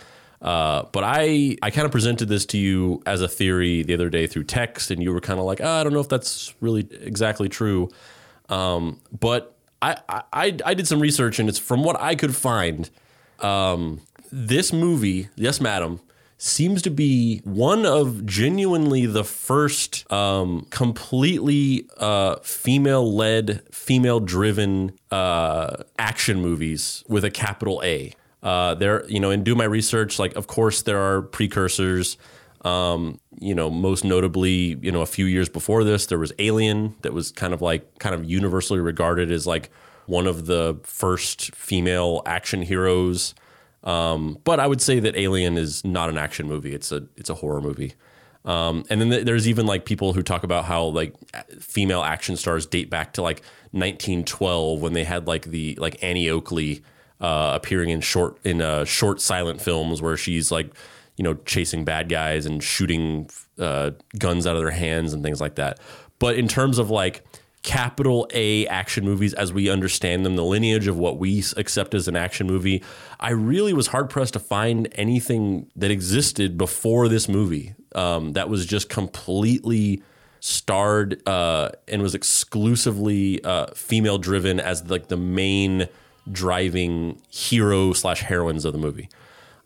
Uh, but I I kind of presented this to you as a theory the other day through text, and you were kind of like, oh, I don't know if that's really exactly true. Um, but I, I I did some research, and it's from what I could find. Um, this movie, yes, madam, seems to be one of genuinely the first um, completely uh, female led, female driven uh, action movies with a capital A. Uh, there, you know, in do my research, like, of course, there are precursors. Um, you know, most notably, you know, a few years before this, there was Alien that was kind of like, kind of universally regarded as like one of the first female action heroes. Um, but I would say that Alien is not an action movie; it's a it's a horror movie. Um, and then th- there's even like people who talk about how like female action stars date back to like 1912 when they had like the like Annie Oakley uh, appearing in short in uh, short silent films where she's like you know chasing bad guys and shooting uh, guns out of their hands and things like that. But in terms of like capital A action movies as we understand them, the lineage of what we accept as an action movie, I really was hard pressed to find anything that existed before this movie um, that was just completely starred uh, and was exclusively uh, female driven as like the main driving hero slash heroines of the movie.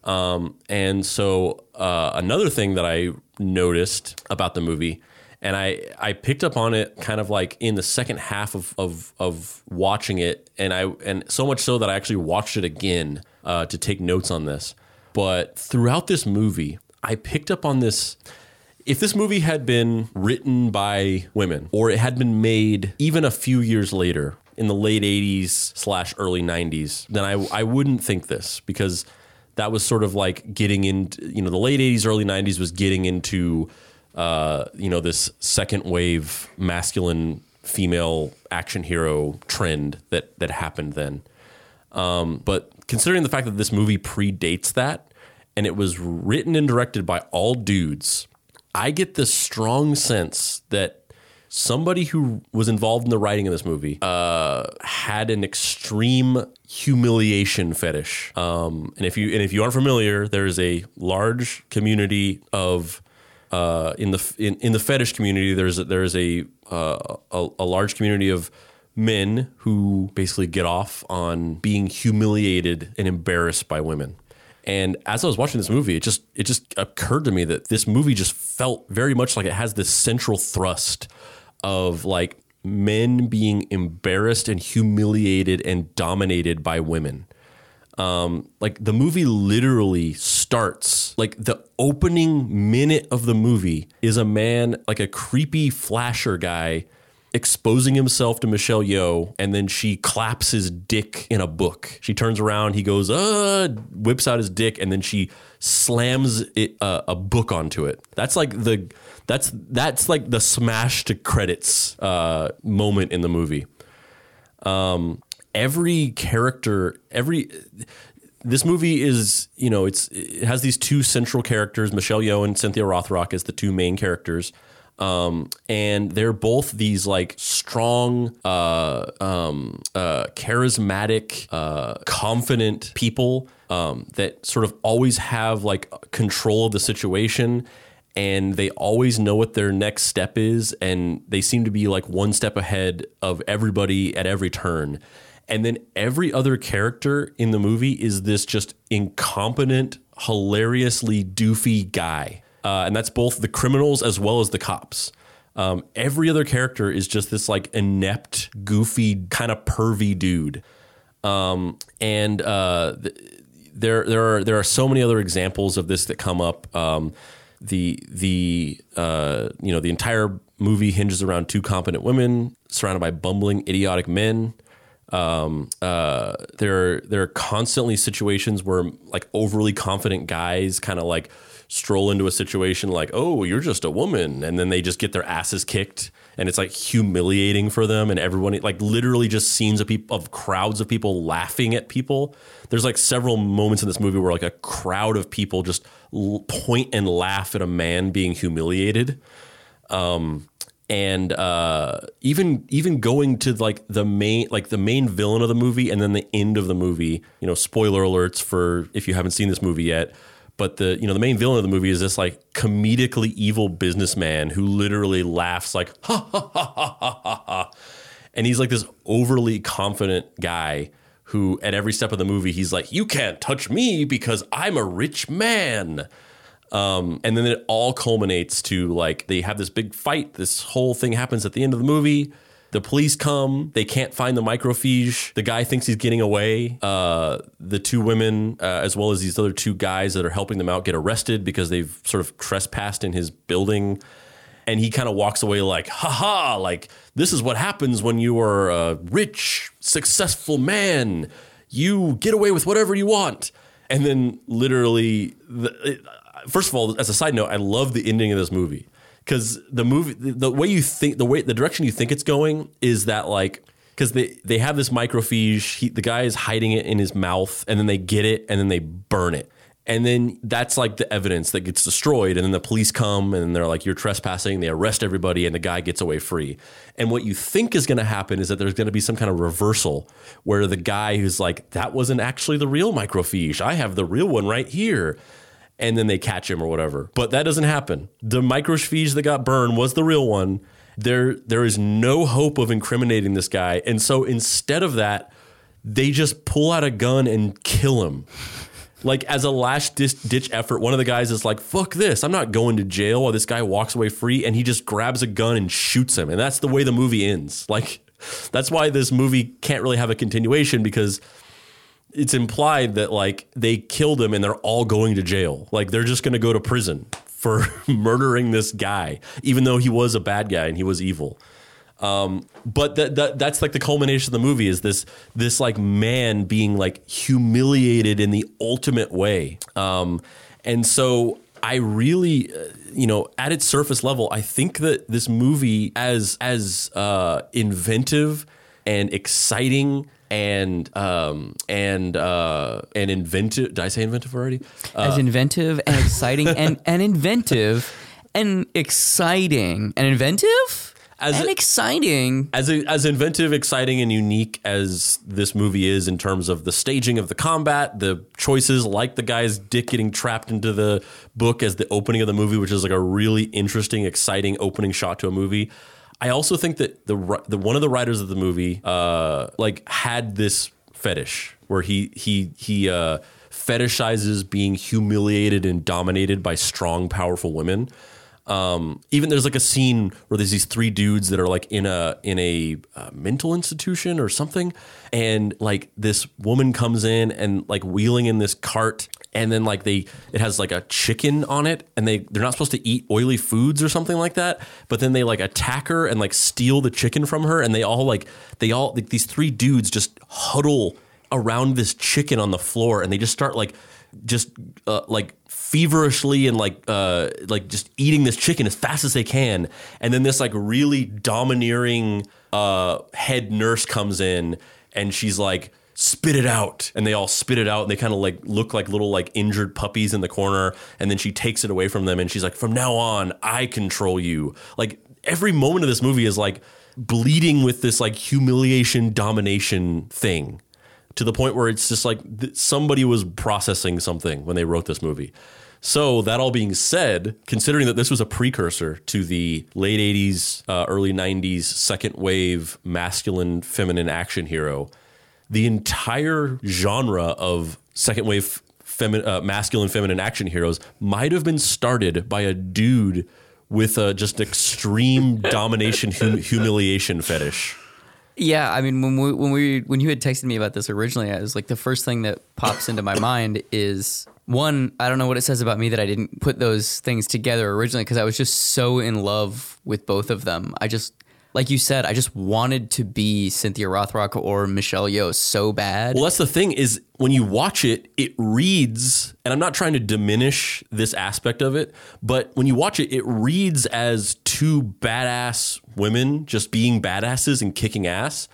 Um, and so uh, another thing that I noticed about the movie and I I picked up on it kind of like in the second half of of, of watching it, and I and so much so that I actually watched it again uh, to take notes on this. But throughout this movie, I picked up on this. If this movie had been written by women, or it had been made even a few years later in the late '80s slash early '90s, then I I wouldn't think this because that was sort of like getting into you know the late '80s, early '90s was getting into uh, you know, this second wave masculine female action hero trend that that happened then. Um, but considering the fact that this movie predates that and it was written and directed by all dudes, I get this strong sense that somebody who was involved in the writing of this movie uh, had an extreme humiliation fetish. Um, and if you and if you aren't familiar, there is a large community of uh, in the in, in the fetish community, there's a, there's a, uh, a, a large community of men who basically get off on being humiliated and embarrassed by women. And as I was watching this movie, it just it just occurred to me that this movie just felt very much like it has this central thrust of like men being embarrassed and humiliated and dominated by women. Um, like the movie literally starts like the opening minute of the movie is a man like a creepy flasher guy exposing himself to Michelle Yeoh, and then she claps his dick in a book. She turns around, he goes, uh, whips out his dick, and then she slams it, uh, a book onto it. That's like the that's that's like the smash to credits uh, moment in the movie. Um, every character, every this movie is you know it's it has these two central characters, Michelle Yeoh and Cynthia Rothrock as the two main characters. Um, and they're both these like strong, uh, um, uh, charismatic, uh, confident people um, that sort of always have like control of the situation and they always know what their next step is and they seem to be like one step ahead of everybody at every turn and then every other character in the movie is this just incompetent, hilariously doofy guy. Uh, and that's both the criminals as well as the cops. Um, every other character is just this like inept, goofy, kind of pervy dude. Um, and uh, th- there, there are there are so many other examples of this that come up. Um, the the uh, you know the entire movie hinges around two competent women surrounded by bumbling, idiotic men. Um, uh, there there are constantly situations where like overly confident guys kind of like stroll into a situation like, oh, you're just a woman, and then they just get their asses kicked, and it's like humiliating for them, and everyone like literally just scenes of people of crowds of people laughing at people. There's like several moments in this movie where like a crowd of people just point and laugh at a man being humiliated. Um, and uh, even even going to like the main like the main villain of the movie and then the end of the movie you know spoiler alerts for if you haven't seen this movie yet but the you know the main villain of the movie is this like comedically evil businessman who literally laughs like ha ha ha ha ha ha ha and he's like this overly confident guy who at every step of the movie he's like you can't touch me because i'm a rich man. Um, and then it all culminates to like they have this big fight. This whole thing happens at the end of the movie. The police come. They can't find the microfiche. The guy thinks he's getting away. Uh, the two women uh, as well as these other two guys that are helping them out get arrested because they've sort of trespassed in his building and he kind of walks away like, haha, like this is what happens when you are a rich, successful man. You get away with whatever you want. And then literally, the, it, first of all, as a side note, I love the ending of this movie because the movie, the, the way you think, the way, the direction you think it's going is that like, because they, they have this microfiche, he, the guy is hiding it in his mouth, and then they get it, and then they burn it and then that's like the evidence that gets destroyed and then the police come and they're like you're trespassing they arrest everybody and the guy gets away free. And what you think is going to happen is that there's going to be some kind of reversal where the guy who's like that wasn't actually the real microfiche. I have the real one right here. And then they catch him or whatever. But that doesn't happen. The microfiche that got burned was the real one. There there is no hope of incriminating this guy. And so instead of that they just pull out a gun and kill him like as a last ditch effort, one of the guys is like, "Fuck this! I'm not going to jail." While this guy walks away free, and he just grabs a gun and shoots him, and that's the way the movie ends. Like that's why this movie can't really have a continuation because it's implied that like they killed him and they're all going to jail. Like they're just going to go to prison for murdering this guy, even though he was a bad guy and he was evil. Um, but that, that that's like the culmination of the movie is this this like man being like humiliated in the ultimate way. Um, and so I really, uh, you know, at its surface level, I think that this movie, as as uh, inventive and exciting and um, and uh, and inventive. Did I say inventive already? Uh, as inventive and exciting and and inventive and exciting and inventive as and exciting. As a, as inventive, exciting, and unique as this movie is in terms of the staging of the combat, the choices, like the guy's dick getting trapped into the book as the opening of the movie, which is like a really interesting, exciting opening shot to a movie. I also think that the the one of the writers of the movie, uh, like had this fetish where he he he uh, fetishizes being humiliated and dominated by strong, powerful women. Um, even there's like a scene where there's these three dudes that are like in a in a uh, mental institution or something, and like this woman comes in and like wheeling in this cart, and then like they it has like a chicken on it, and they they're not supposed to eat oily foods or something like that, but then they like attack her and like steal the chicken from her, and they all like they all like these three dudes just huddle around this chicken on the floor, and they just start like just uh, like feverishly and like uh, like just eating this chicken as fast as they can, and then this like really domineering uh, head nurse comes in and she's like spit it out. And they all spit it out and they kind of like look like little like injured puppies in the corner. And then she takes it away from them and she's like from now on I control you. Like every moment of this movie is like bleeding with this like humiliation domination thing to the point where it's just like th- somebody was processing something when they wrote this movie. So that all being said, considering that this was a precursor to the late '80s, uh, early '90s second wave masculine feminine action hero, the entire genre of second wave femi- uh, masculine feminine action heroes might have been started by a dude with a just extreme domination hum- humiliation fetish. Yeah, I mean, when we when we when you had texted me about this originally, I was like, the first thing that pops into my mind is one. I don't know what it says about me that I didn't put those things together originally because I was just so in love with both of them. I just, like you said, I just wanted to be Cynthia Rothrock or Michelle Yeoh so bad. Well, that's the thing is when you watch it, it reads, and I'm not trying to diminish this aspect of it, but when you watch it, it reads as two badass women just being badasses and kicking ass.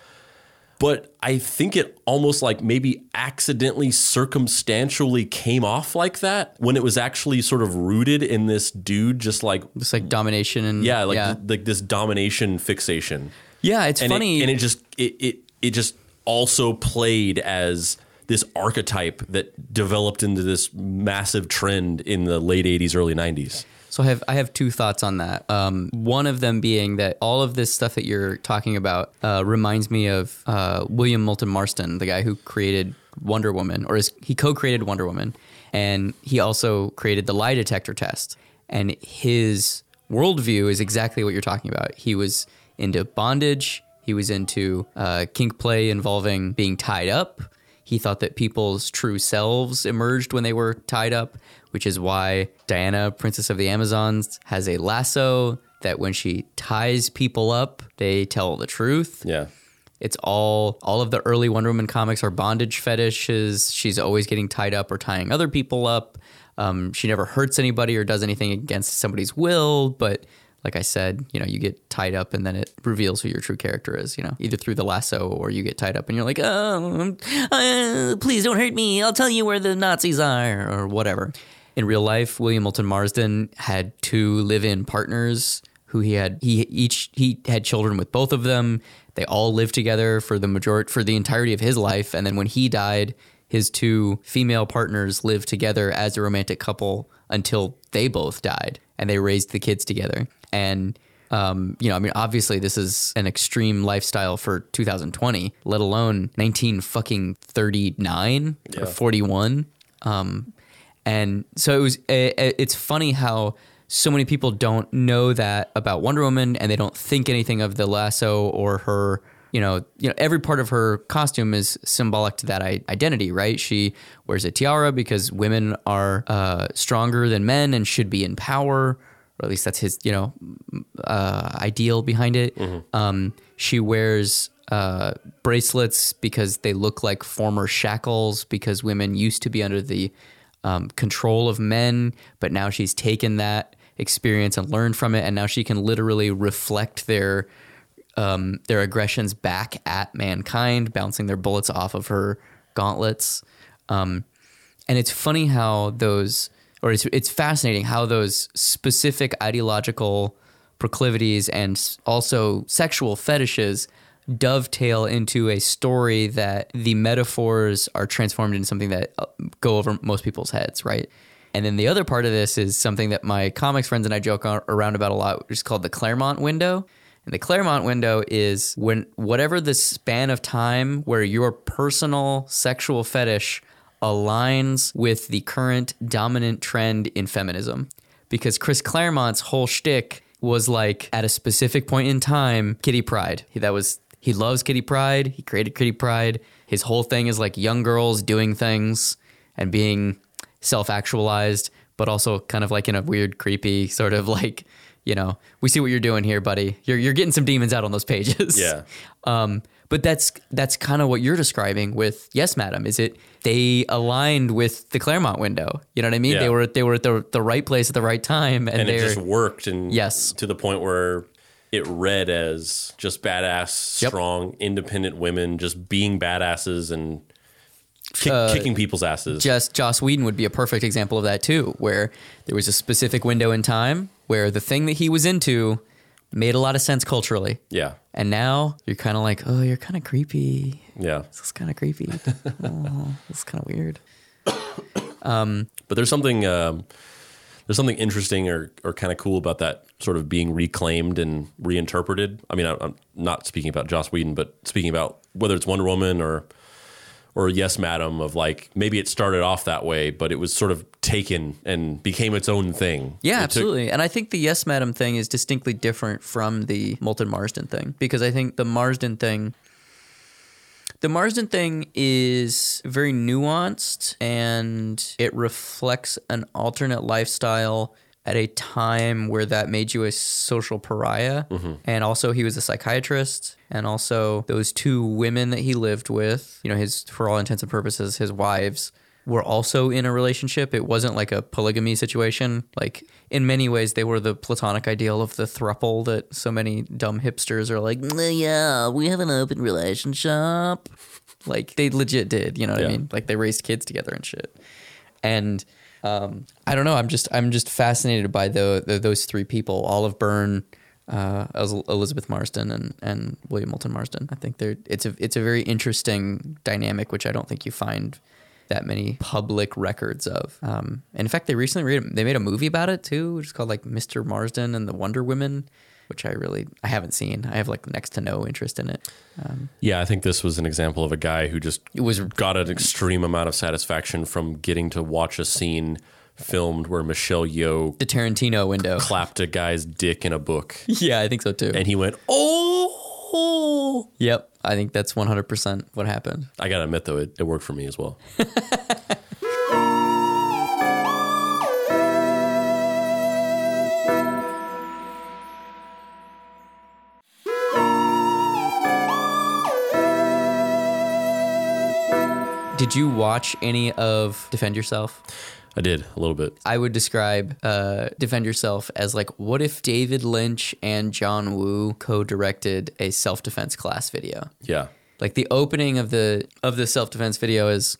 But I think it almost like maybe accidentally circumstantially came off like that when it was actually sort of rooted in this dude just like Just like domination and yeah, like yeah, th- like this domination fixation. yeah it's And funny. it, and it just it, it it just also played as this archetype that developed into this massive trend in the late 80s early 90s. So I have I have two thoughts on that. Um, one of them being that all of this stuff that you're talking about uh, reminds me of uh, William Moulton Marston, the guy who created Wonder Woman, or is, he co-created Wonder Woman, and he also created the lie detector test. And his worldview is exactly what you're talking about. He was into bondage. He was into uh, kink play involving being tied up. He thought that people's true selves emerged when they were tied up, which is why Diana, Princess of the Amazons, has a lasso that when she ties people up, they tell the truth. Yeah. It's all all of the early Wonder Woman comics are bondage fetishes. She's always getting tied up or tying other people up. Um, she never hurts anybody or does anything against somebody's will, but like I said, you know, you get tied up and then it reveals who your true character is, you know, either through the lasso or you get tied up and you're like, oh, uh, please don't hurt me. I'll tell you where the Nazis are or whatever. In real life, William Moulton Marston had two live-in partners who he had he each he had children with both of them. They all lived together for the majority for the entirety of his life and then when he died, his two female partners lived together as a romantic couple until they both died and they raised the kids together. And um, you know, I mean, obviously this is an extreme lifestyle for 2020, let alone 19 fucking 39 or 41. Um, and so it was. It, it's funny how so many people don't know that about Wonder Woman, and they don't think anything of the lasso or her. You know, you know, every part of her costume is symbolic to that I- identity, right? She wears a tiara because women are uh, stronger than men and should be in power, or at least that's his, you know, uh, ideal behind it. Um, she wears uh, bracelets because they look like former shackles because women used to be under the um, control of men, but now she's taken that experience and learned from it, and now she can literally reflect their um, their aggressions back at mankind, bouncing their bullets off of her gauntlets. Um, and it's funny how those, or it's it's fascinating how those specific ideological proclivities and also sexual fetishes dovetail into a story that the metaphors are transformed into something that uh, go over most people's heads, right? And then the other part of this is something that my comics friends and I joke around about a lot, which is called the Claremont window. And the Claremont window is when whatever the span of time where your personal sexual fetish aligns with the current dominant trend in feminism. Because Chris Claremont's whole shtick was like at a specific point in time, Kitty Pryde. That was he loves Kitty Pryde. He created Kitty Pryde. His whole thing is like young girls doing things and being self-actualized, but also kind of like in a weird, creepy sort of like, you know, we see what you're doing here, buddy. You're you're getting some demons out on those pages. Yeah. Um, but that's that's kind of what you're describing with Yes, Madam. Is it they aligned with the Claremont window? You know what I mean? Yeah. They were they were at the the right place at the right time, and, and it just worked and Yes. to the point where it read as just badass Yep. strong independent women just being badasses and kick, kicking people's asses just Joss Whedon would be a perfect example of that too, where there was a specific window in time where the thing that he was into made a lot of sense culturally. yeah And now you're kind of like, oh, you're kind of creepy. yeah This is kind of creepy. oh, this is kind of weird. Um, but there's something um, there's something interesting or, or kind of cool about that sort of being reclaimed and reinterpreted. I mean, I, I'm not speaking about Joss Whedon, but speaking about whether it's Wonder Woman or or Yes, Madam. Of like maybe it started off that way, but it was sort of taken and became its own thing. Yeah, It took- absolutely. and I think the Yes Madam thing is distinctly different from the Moulton Marston thing because I think the Marston thing the Marston thing is very nuanced and it reflects an alternate lifestyle at a time where that made you a social pariah. Mm-hmm. And also, he was a psychiatrist. And also, those two women that he lived with, you know, his, for all intents and purposes, his wives, were also in a relationship. It wasn't like a polygamy situation. Like in many ways, they were the platonic ideal of the thruple that so many dumb hipsters are like, "Mm, yeah, we have an open relationship. Like they legit did, you know what I mean? Like they raised kids together and shit. And um, I don't know. I'm just I'm just fascinated by the, the those three people: Olive Byrne, uh, Elizabeth Marston, and and William Moulton Marston. I think they're it's a it's a very interesting dynamic, which I don't think you find that many public records of. Um, and in fact, they recently made, they made a movie about it too, which is called like Mr. Marston and the Wonder Women, which I really I haven't seen. I have like next to no interest in it. Um, Yeah, I think this was an example of a guy who just It was got an extreme amount of satisfaction from getting to watch a scene filmed where Michelle Yeoh the Tarantino window. clapped a guy's dick in a book, yeah, I think so too. and he went, "Oh." Yep, I think that's 100% what happened. I gotta admit though, it, it worked for me as well. Did you watch any of Defend Yourself? I did a little bit. I would describe uh, Defend Yourself as like, what if David Lynch and John Woo co-directed a self-defense class video? Yeah, Like the opening of the of the self-defense video is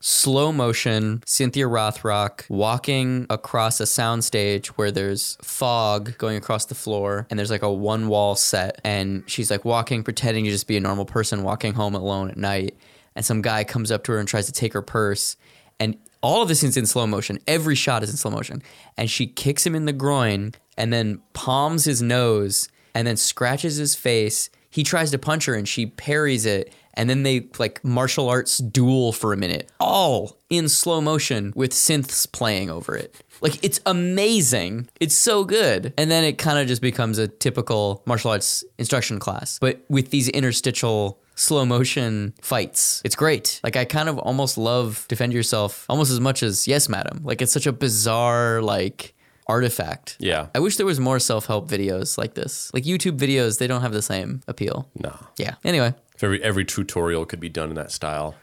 slow motion Cynthia Rothrock walking across a soundstage where there's fog going across the floor and there's like a one wall set and she's like walking pretending to just be a normal person walking home alone at night and some guy comes up to her and tries to take her purse and all of this is in slow motion. Every shot is in slow motion. And she kicks him in the groin and then palms his nose and then scratches his face. He tries to punch her and she parries it. And then they like martial arts duel for a minute all in slow motion with synths playing over it. Like it's amazing. It's so good. And then it kind of just becomes a typical martial arts instruction class but with these interstitial slow motion fights it's great like i kind of almost love defend yourself almost as much as yes madam like it's such a bizarre like artifact yeah, I wish there was more self-help videos like this. Like YouTube videos, they don't have the same appeal. no. Yeah. Anyway, If every every tutorial could be done in that style.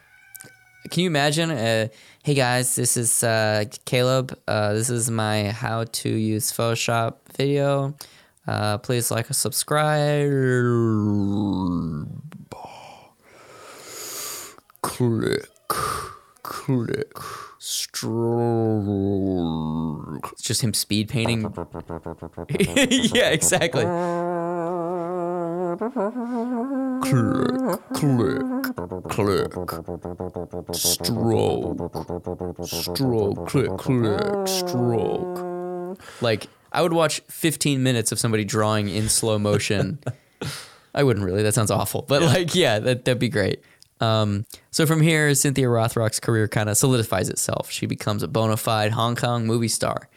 can you imagine? Uh, hey guys, this is uh, Caleb. Uh, this is my how to use Photoshop video. Uh, please like and subscribe. Click, click, stroke. It's just him speed painting. yeah, exactly. click, click, click, stroke, stroke, click, click, stroke. Like, I would watch 15 minutes of somebody drawing in slow motion. I wouldn't really. That sounds awful. But like, yeah, that, that'd be great. Um, so from here, Cynthia Rothrock's career kind of solidifies itself. She becomes a bona fide Hong Kong movie star.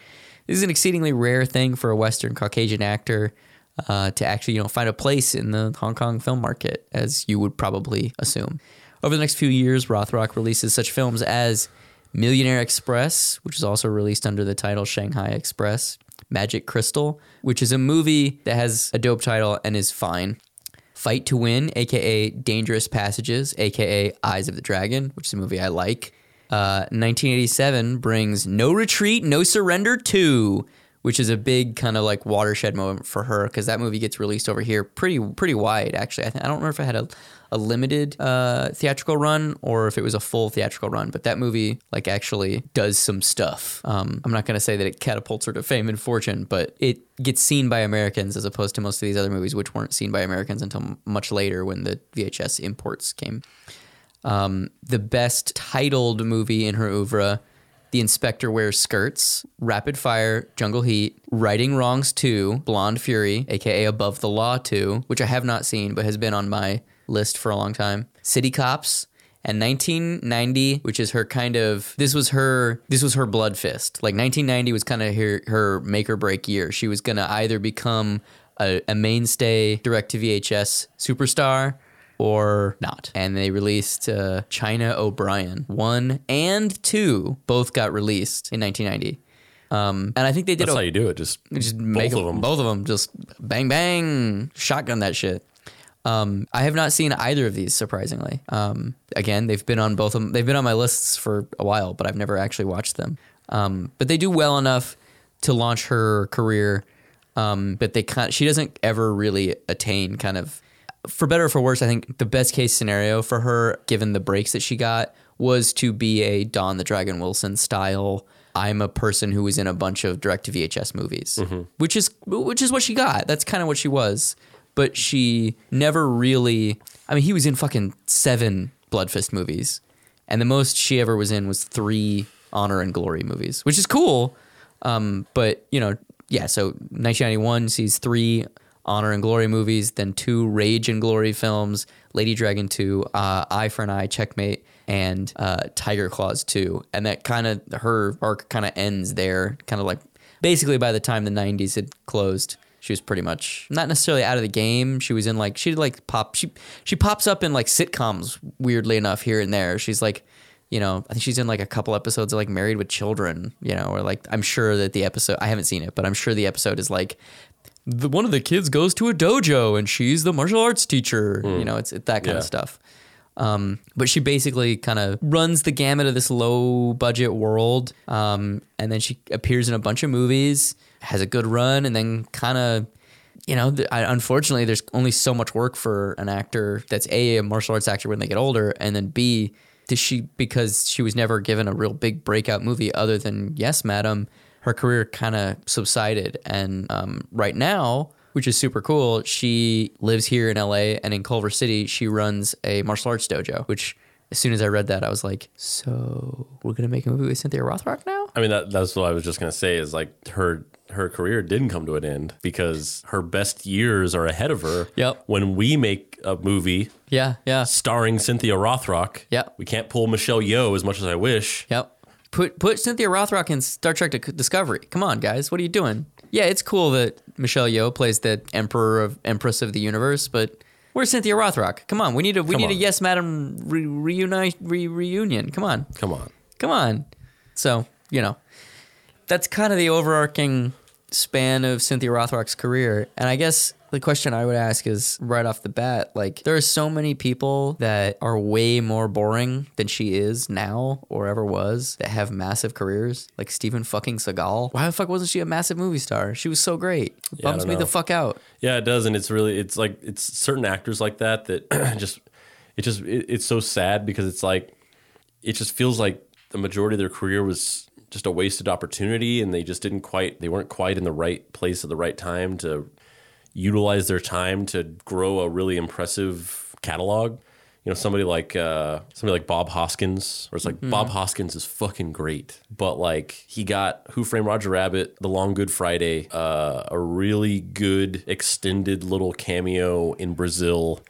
This is an exceedingly rare thing for a Western Caucasian actor uh, to actually, you know, find a place in the Hong Kong film market, as you would probably assume. Over the next few years, Rothrock releases such films as Millionaire Express, which is also released under the title Shanghai Express, Magic Crystal, which is a movie that has a dope title and is fine. Fight to Win, aka Dangerous Passages, aka Eyes of the Dragon, which is a movie I like. Uh, 1987 brings No Retreat, No Surrender 2, which is a big kind of like watershed moment for her because that movie gets released over here pretty pretty wide. Actually, I, th- I don't remember if I had a, a limited uh, theatrical run or if it was a full theatrical run, but that movie like actually does some stuff. Um, I'm not going to say that it catapults her to fame and fortune, but it gets seen by Americans as opposed to most of these other movies, which weren't seen by Americans until much later when the VHS imports came. Um, the best titled movie in her oeuvre, The Inspector Wears Skirts, Rapid Fire, Jungle Heat, Righting Wrongs 2, Blonde Fury, aka Above the Law 2, which I have not seen but has been on my list for a long time, City Cops, and 1990, which is her kind of this was her this was her blood fist. Like 1990 was kind of her her make or break year. She was gonna either become a, a mainstay direct to VHS superstar or not. And they released uh, China O'Brien. One and two both got released in 1990. Um, and I think they did That's a- how you do it. Just just make of them. Both of them just bang bang, shotgun that shit. Um, I have not seen either of these, surprisingly. Um, again, they've been on both of them. They've been on my lists for a while, but I've never actually watched them. Um, but they do well enough to launch her career. Um, but they kind she doesn't ever really attain kind of, for better or for worse, I think the best case scenario for her, given the breaks that she got, was to be a Don the Dragon Wilson style. I'm a person who was in a bunch of direct to VHS movies, which is which is what she got. That's kind of what she was but she never really. I mean, he was in fucking seven Blood Fist movies, and the most she ever was in was three Honor and Glory movies, which is cool. Um, but you know, yeah. So 1991 sees three Honor and Glory movies, then two Rage and Glory films, Lady Dragon 2, uh, Eye for an Eye, Checkmate, and uh, Tiger Claws 2. And that kind of, her arc kind of ends there, kind of like basically by the time the 90s had closed she was pretty much not necessarily out of the game. She was in like she like pop she she pops up in like sitcoms weirdly enough here and there. She's like, you know, I think she's in like a couple episodes of like Married with Children, you know, or like I'm sure that the episode I haven't seen it, but I'm sure the episode is like the, one of the kids goes to a dojo and she's the martial arts teacher. You know, it's, it's that kind Yeah. of stuff. Um, but she basically kind of runs the gamut of this low budget world. Um, and then she appears in a bunch of movies, has a good run, and then kind of, you know, I, unfortunately, there's only so much work for an actor that's A, a martial arts actor when they get older, and then B, does she, because she was never given a real big breakout movie other than Yes, Madam, her career kind of subsided. And um, right now, which is super cool. She lives here in LA and in Culver City, she runs a martial arts dojo, which as soon as I read that, I was like, so we're to make a movie with Cynthia Rothrock now? I mean, that, that's what I was just gonna say. Is like her her career didn't come to an end because her best years are ahead of her. Yep. When we make a movie Yeah, yeah, starring Cynthia Rothrock, Yep. we can't pull Michelle Yeoh as much as I wish. yep. Put put Cynthia Rothrock in Star Trek Discovery. Come on, guys, what are you doing? Yeah, it's cool that Michelle Yeoh plays the Emperor of Empress of the Universe, but where's Cynthia Rothrock? Come on, we need a we Come need a. Yes Madam re- reunite re- reunion. Come on. Come on. Come on. So, you know, that's kind of the overarching span of Cynthia Rothrock's career. And I guess the question I would ask is right off the bat like, there are so many people that are way more boring than she is now or ever was that have massive careers, like Stephen fucking Seagal. Why the fuck wasn't she a massive movie star? She was so great. It bums don't me the fuck out. Yeah, it does, and it's really it's like it's certain actors like that that just it just it, it's so sad because it's like it just feels like the majority of their career was just a wasted opportunity, and they just didn't quite they weren't quite in the right place at the right time to utilize their time to grow a really impressive catalog. You know, somebody like uh, somebody like Bob Hoskins, or it's like Bob Hoskins is fucking great, but like he got Who Framed Roger Rabbit, The Long Good Friday, uh, a really good extended little cameo in Brazil,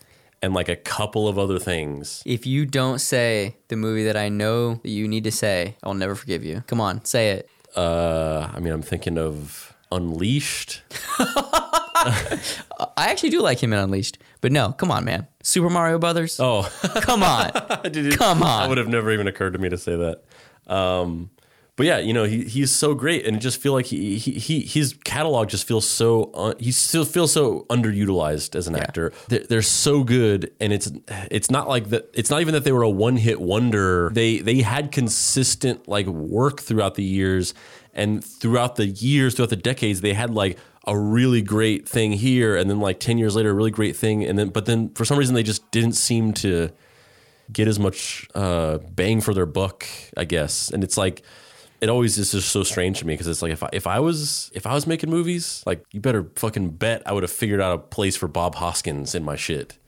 and like a couple of other things. If you don't say the movie that I know that you need to say, I'll never forgive you. Come on, say it. Uh, I mean, I'm thinking of Unleashed. I actually do like him in Unleashed, but no, come on, man. Super Mario Brothers. Oh, Come on. Come on. That would have never even occurred to me to say that. Um, but yeah, you know, he he's so great, and it just feel like he he, he his catalog just feels so un, he still feels so underutilized as an actor. They're, they're so good, and it's it's not like that. It's not even that they were a one hit wonder. They they had consistent like work throughout the years, and throughout the years, throughout the decades, they had like a really great thing here, and then like ten years later, a really great thing, and then but then for some reason they just didn't seem to get as much uh, bang for their buck, I guess. And it's like it always is just so strange to me because it's like if I, if I was if I was making movies, like you better fucking bet I would have figured out a place for Bob Hoskins in my shit.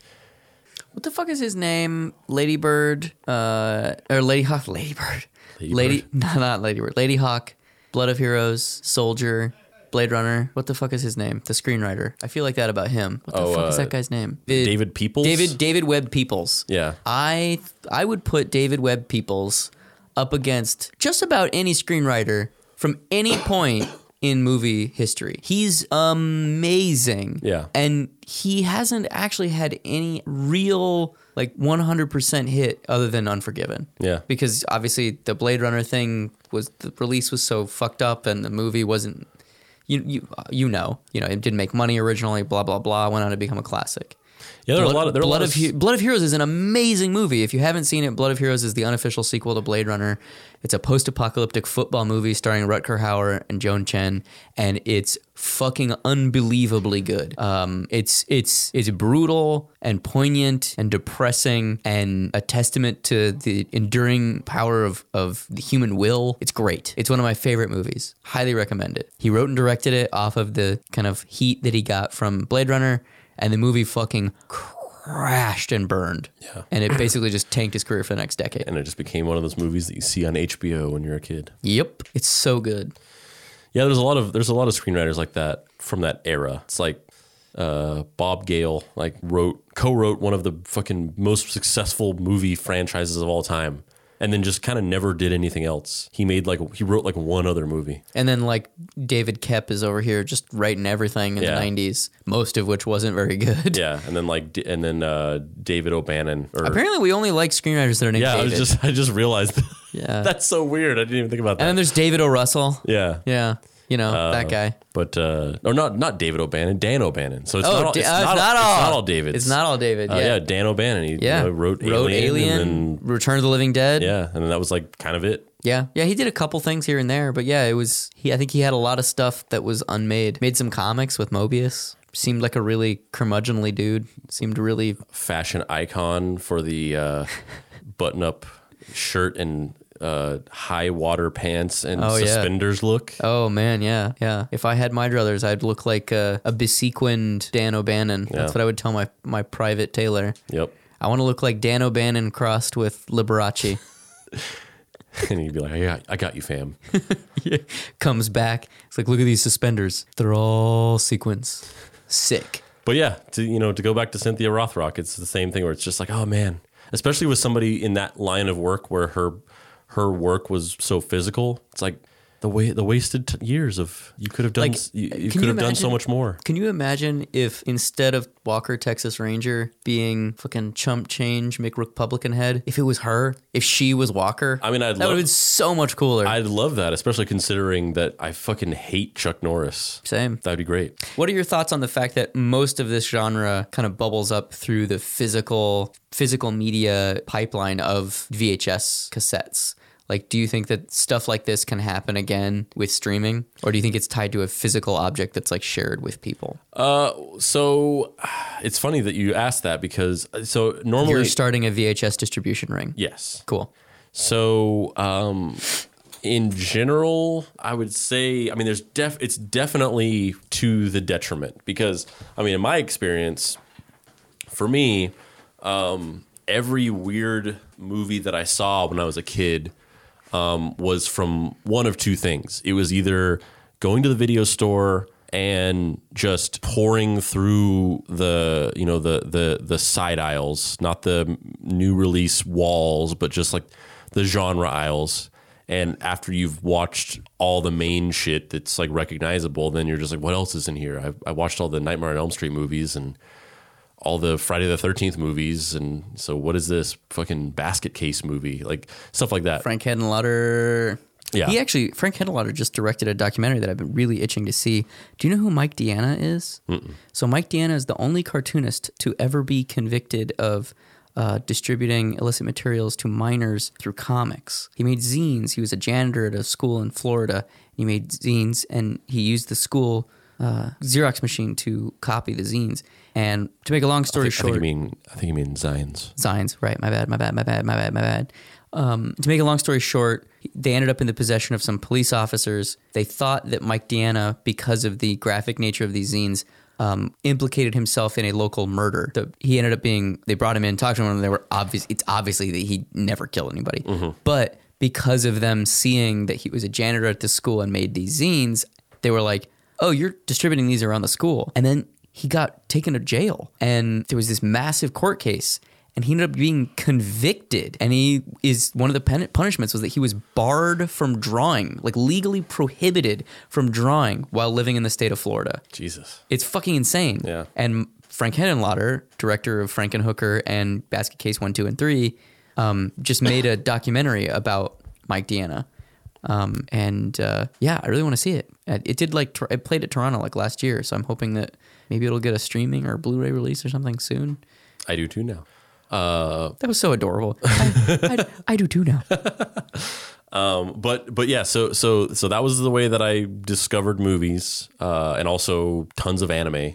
What the fuck is his name? Lady Bird, uh, or Lady Hawk? Lady Bird. Lady Lady, no, not Lady Bird. Lady Hawk, Blood of Heroes, Soldier, Blade Runner. What the fuck is his name? The screenwriter. I feel like that about him. What the Oh, fuck is uh, that guy's name? David Peoples? David David Webb Peoples. Yeah. I I would put David Webb Peoples up against just about any screenwriter from any point in movie history. He's amazing. Yeah. And he hasn't actually had any real like 100% hit other than Unforgiven. Yeah. Because obviously the Blade Runner thing was the release was so fucked up and the movie wasn't you you you know, you know, it didn't make money originally, blah blah blah, went on to become a classic. Yeah, there are a lot of there Blood of He- Blood of Heroes is an amazing movie. If you haven't seen it, Blood of Heroes is the unofficial sequel to Blade Runner. It's a post-apocalyptic football movie starring Rutger Hauer and Joan Chen, and it's fucking unbelievably good. Um, it's it's it's brutal and poignant and depressing and a testament to the enduring power of of the human will. It's great. It's one of my favorite movies. Highly recommend it. He wrote and directed it off of the kind of heat that he got from Blade Runner and the movie fucking crashed and burned. Yeah. And it basically just tanked his career for the next decade. and it just became one of those movies that you see on HBO when you're a kid. Yep. It's so good. Yeah, there's a lot of there's a lot of screenwriters like that from that era. It's like uh, Bob Gale like wrote co-wrote one of the fucking most successful movie franchises of all time, and then just kind of never did anything else. He made like he wrote like one other movie. And then like David Koepp is over here just writing everything in Yeah. the 90s, most of which wasn't very good. Yeah, and then like and then uh, David O'Bannon. Or Apparently we only like screenwriters that are named yeah, I David. was just I just realized Yeah. that's so weird. I didn't even think about that. and then there's David O. Russell. yeah. Yeah. You know, that guy. But uh, or not not David O'Bannon, Dan O'Bannon. So it's Oh, not all, it's, uh, not, it's not it's all. not all David. It's not all David. Uh, yeah. yeah, Dan O'Bannon. He Yeah. you know, wrote, Wrote Alien, Alien, Return of the Living Dead. yeah, and then that was like kind of it. Yeah, yeah, he did a couple things here and there, but yeah, it was he. I think he had a lot of stuff that was unmade. Made some comics with Moebius. Seemed like a really curmudgeonly dude. Seemed really Fashion icon for the uh, button-up shirt and uh, high water pants and Oh, yeah. suspenders look. oh man, yeah, yeah. If I had my druthers, I'd look like a, a besequined Dan O'Bannon. Yeah. That's what I would tell my my private tailor. Yep. I want to look like Dan O'Bannon crossed with Liberace. And he'd be like, I got, I got you, fam. yeah. Comes back. It's like, look at these suspenders. They're all sequins. Sick. But yeah, to you know, to go back to Cynthia Rothrock, it's the same thing where it's just like, oh man, especially with somebody in that line of work where her her work was so physical. It's like the way the wasted t- years of you could have done Like, you, you could you have done so much more. Can you imagine if instead of Walker Texas Ranger being fucking chump change McRepublican head, if it was her, if she was Walker? I mean, I'd that love- would have been so much cooler. I'd love that, especially considering that I fucking hate Chuck Norris. Same. That'd be great. What are your thoughts on the fact that most of this genre kind of bubbles up through the physical physical media pipeline of VHS cassettes? Like, do you think that stuff like this can happen again with streaming, or do you think it's tied to a physical object that's like shared with people? Uh, so it's funny that you asked that because so normally You're starting a VHS distribution ring. yes. Cool. So, um, in general, I would say, I mean, there's def, it's definitely to the detriment because, I mean, in my experience, for me, um, every weird movie that I saw when I was a kid um, was from one of two things. It was either going to the video store and just pouring through the you know the the the side aisles, not the new release walls, but just like the genre aisles. And after you've watched all the main shit that's like recognizable, then you're just like, what else is in here? I, I watched all the Nightmare on Elm Street movies and all the Friday the Thirteenth movies, and so what is this fucking basket case movie? Like stuff like that. Frank Henenlotter. Yeah. He actually, Frank Henenlotter just directed a documentary that I've been really itching to see. Do you know who Mike Diana is? So, Mike Diana is the only cartoonist to ever be convicted of uh, distributing illicit materials to minors through comics. He made zines. He was a janitor at a school in Florida. He made zines and he used the school uh, Xerox machine to copy the zines. And to make a long story I short, think you mean I think you mean Zines. Zines, right? My bad, my bad, my bad, my bad, my bad. Um, to make a long story short, they ended up in the possession of some police officers. They thought that Mike Diana, because of the graphic nature of these zines, um, implicated himself in a local murder. The, he ended up being. They brought him in, talked to him, and they were obvious. It's obviously that he never killed anybody, but because of them seeing that he was a janitor at the school and made these zines, they were like, "Oh, you're distributing these around the school," and then he got taken to jail and there was this massive court case and he ended up being convicted and he is one of the pen- punishments was that he was barred from drawing like legally prohibited from drawing while living in the state of florida Jesus. it's fucking insane Yeah. and frank henenlotter director of frankenhooker and basket case 1 2 and 3 um, just made a documentary about mike diana Um, and uh, yeah, I really want to see it. It did like it played at Toronto like last year, so I'm hoping that maybe it'll get a streaming or Blu-ray release or something soon. I do too now. Uh, That was so adorable. I, I, I do too now. um, but but yeah, so so so that was the way that I discovered movies, uh, and also tons of anime.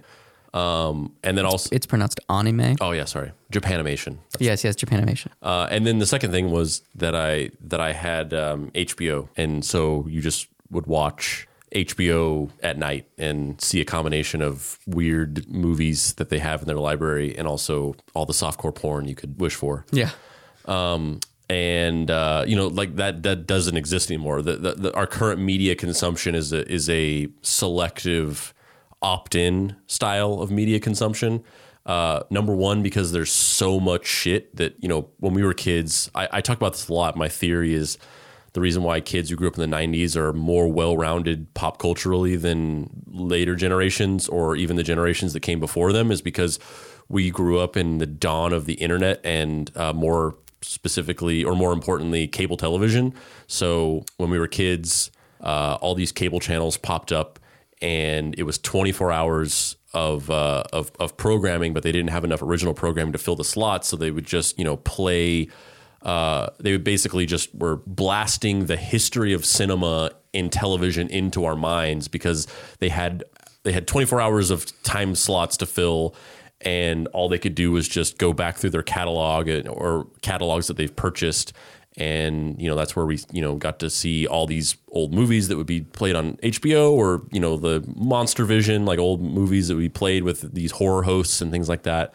Um, and then also, It's pronounced anime. oh yeah, sorry, Japanimation. Yes, yes, Japanimation. Uh, and then the second thing was that I that I had um, HBO, and so you just would watch HBO at night and see a combination of weird movies that they have in their library, and also all the softcore porn you could wish for. Yeah. And uh, you know, like that that doesn't exist anymore. The, the, the, our current media consumption is a is a selective opt-in style of media consumption. Uh, number one, because there's so much shit that you know when we were kids. I, I talk about this a lot. My theory is the reason why kids who grew up in the 90s are more well-rounded pop culturally than later generations or even the generations that came before them is because we grew up in the dawn of the internet and uh, more specifically or more importantly cable television. So when we were kids uh, all these cable channels popped up and it was 24 hours of, uh, of of programming but they didn't have enough original programming to fill the slots. So they would just you know play uh, they basically just were blasting the history of cinema in television into our minds because they had they had 24 hours of time slots to fill and all they could do was just go back through their catalog or catalogs that they've purchased and you know that's where we you know got to see all these old movies that would be played on HBO or you know the Monster Vision like old movies that we played with these horror hosts and things like that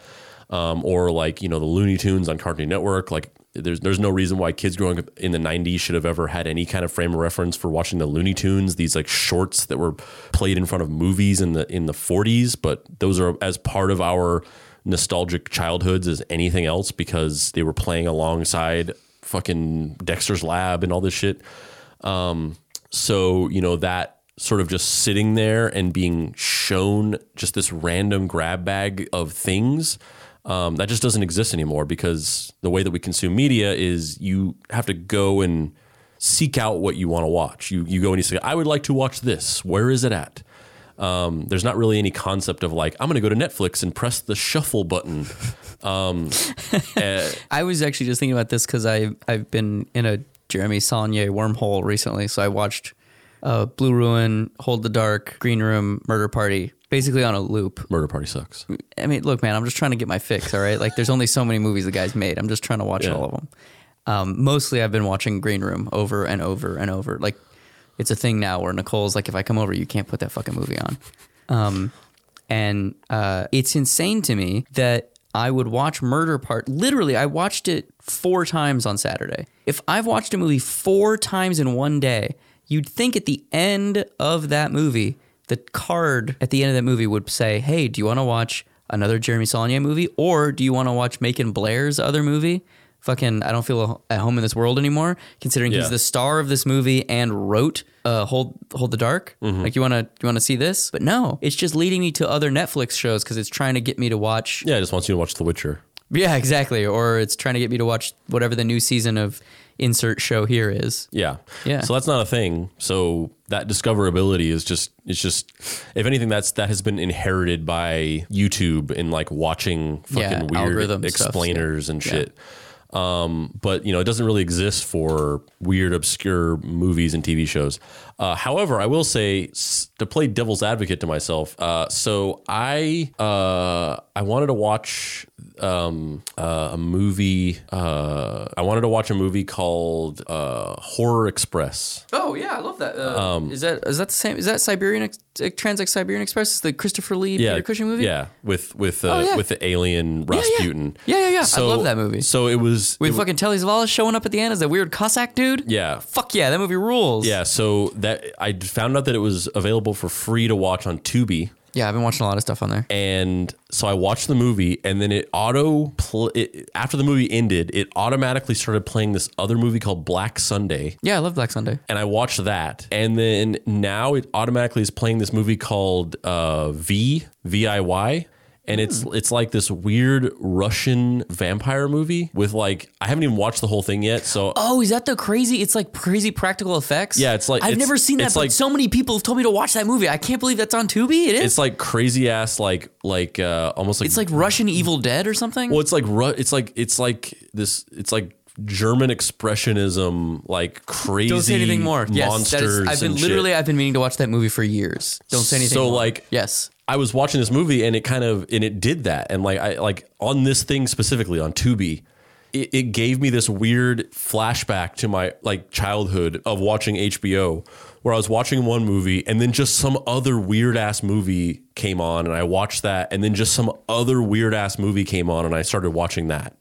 um, or like you know the Looney Tunes on Cartoon Network. Like there's there's no reason why kids growing up in the '90s should have ever had any kind of frame of reference for watching the Looney Tunes. These like shorts that were played in front of movies in the in the 40s, but those are as part of our nostalgic childhoods as anything else because they were playing alongside fucking Dexter's Lab and all this shit. Um, so you know that sort of just sitting there and being shown just this random grab bag of things um, that just doesn't exist anymore because the way that we consume media is you have to go and seek out what you want to watch. You you go and you say, I would like to watch this. Where is it at? Um, there's not really any concept of like I'm going to go to Netflix and press the shuffle button. Um, eh, I was actually just thinking about this because I I've been in a Jeremy Saulnier wormhole recently. So I watched uh, Blue Ruin, Hold the Dark, Green Room, Murder Party, basically on a loop. Murder Party sucks. I mean, look, man, I'm just trying to get my fix. All right, like there's only so many movies the guy's made. I'm just trying to watch Yeah. all of them. Um, mostly, I've been watching Green Room over and over and over. Like it's a thing now where Nicole's like, if I come over, you can't put that fucking movie on. Um, and uh, it's insane to me that I would watch Murder Part. Literally, I watched it four times on Saturday. If I've watched a movie four times in one day, you'd think at the end of that movie, the card at the end of that movie would say, "Hey, do you want to watch another Jeremy Saulnier movie, or do you want to watch Macon Blair's other movie?" Fucking, I don't feel at home in this world anymore. Considering Yeah. he's the star of this movie and wrote uh, "Hold Hold the Dark." Like, you want to you want to see this? But no, it's just leading me to other Netflix shows because it's trying to get me to watch. Yeah, I just want you to watch The Witcher. Yeah, exactly. Or it's trying to get me to watch whatever the new season of insert show here is. Yeah. Yeah. So that's not a thing. So that discoverability is just it's just if anything that's that has been inherited by YouTube and like watching fucking Yeah, weird algorithm stuff, explainers and Yeah. shit. Um, but you know, it doesn't really exist for weird, obscure movies and TV shows. Uh, however, I will say to play devil's advocate to myself. Uh, so I uh, I wanted to watch um, uh, a movie. Uh, I wanted to watch a movie called uh, Horror Express. Oh yeah, I love that. Uh, is that is that the same? Is that Siberian Ex- Trans Siberian Express? Is the Christopher Lee Peter Cushing movie? Yeah, with with uh, Oh, yeah. with the alien yeah. Rasputin. Yeah, yeah, yeah. I love that movie. So it was With it fucking Telly Savalas showing up at the end as that weird Cossack dude. yeah. Fuck yeah, that movie rules. Yeah, so that I found out that it was available for free to watch on Tubi, yeah. I've been watching a lot of stuff on there. and so I watched the movie, and then it auto pl- it, after the movie ended, it automatically started playing this other movie called Black Sunday, Yeah, I love Black Sunday. and I watched that, and then now it automatically is playing this movie called uh, V V I Y. and it's it's like this weird Russian vampire movie with like I haven't even watched the whole thing yet. So Oh, is that the crazy? It's like crazy practical effects. Yeah, it's like- I've it's- never seen that, it's but like- so many people have told me to watch that movie. I can't believe that's on Tubi. It is. it's like crazy ass like like uh almost like It's like Russian Evil Dead or something. well it's like Ru- it's like it's like this it's like German expressionism like crazy Don't say anything more. Yes, monsters that is, I've been and literally shit. I've been meaning to watch that movie for years. Don't say anything. So, more. like- yes, I was watching this movie and it kind of and it did that and like I like on this thing specifically on Tubi it, it gave me this weird flashback to my like childhood of watching HBO where I was watching one movie and then just some other weird ass movie came on and I watched that and then just some other weird ass movie came on and I started watching that.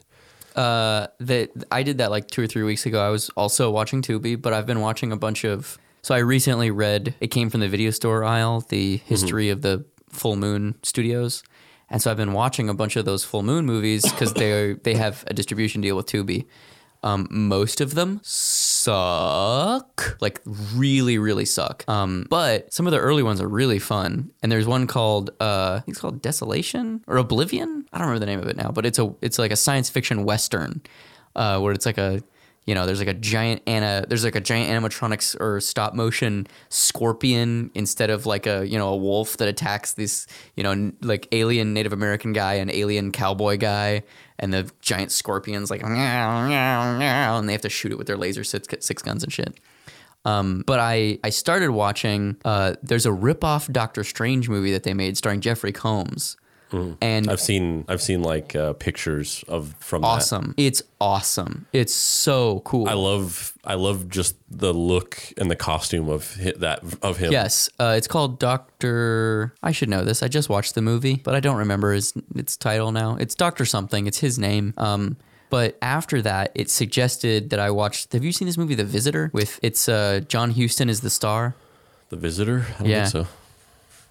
uh, that I did that like two or three weeks ago. I was also watching Tubi, but I've been watching a bunch of. So I recently read. It came from the video store aisle, the history of the Full Moon Studios, and so I've been watching a bunch of those Full Moon movies because they they have a distribution deal with Tubi. Um, most of them suck, like really, really suck. Um, but some of the early ones are really fun. And there's one called, uh, I think it's called Desolation or Oblivion. I don't remember the name of it now, but it's a it's like a science fiction western, uh, where it's like a you know, there's like a giant ana, there's like a giant animatronics or stop motion scorpion instead of like a you know a wolf that attacks this you know n- like alien Native American guy and alien cowboy guy, and the giant scorpions like meow, meow, meow, and they have to shoot it with their laser six, six guns and shit. Um, but I I started watching. Uh, there's a rip-off Doctor Strange movie that they made starring Jeffrey Combs, and I've seen I've seen like uh, pictures of from that. awesome. It's awesome. It's so cool. I love I love just the look and the costume of that of him. Yes, uh, it's called Doctor. I should know this. I just watched the movie, but I don't remember his its title now. It's Doctor something. It's his name. Um, but after that, it suggested that I watched. Have you seen this movie, The Visitor? With it's uh, John Huston is the star. The Visitor. I don't Yeah. think so.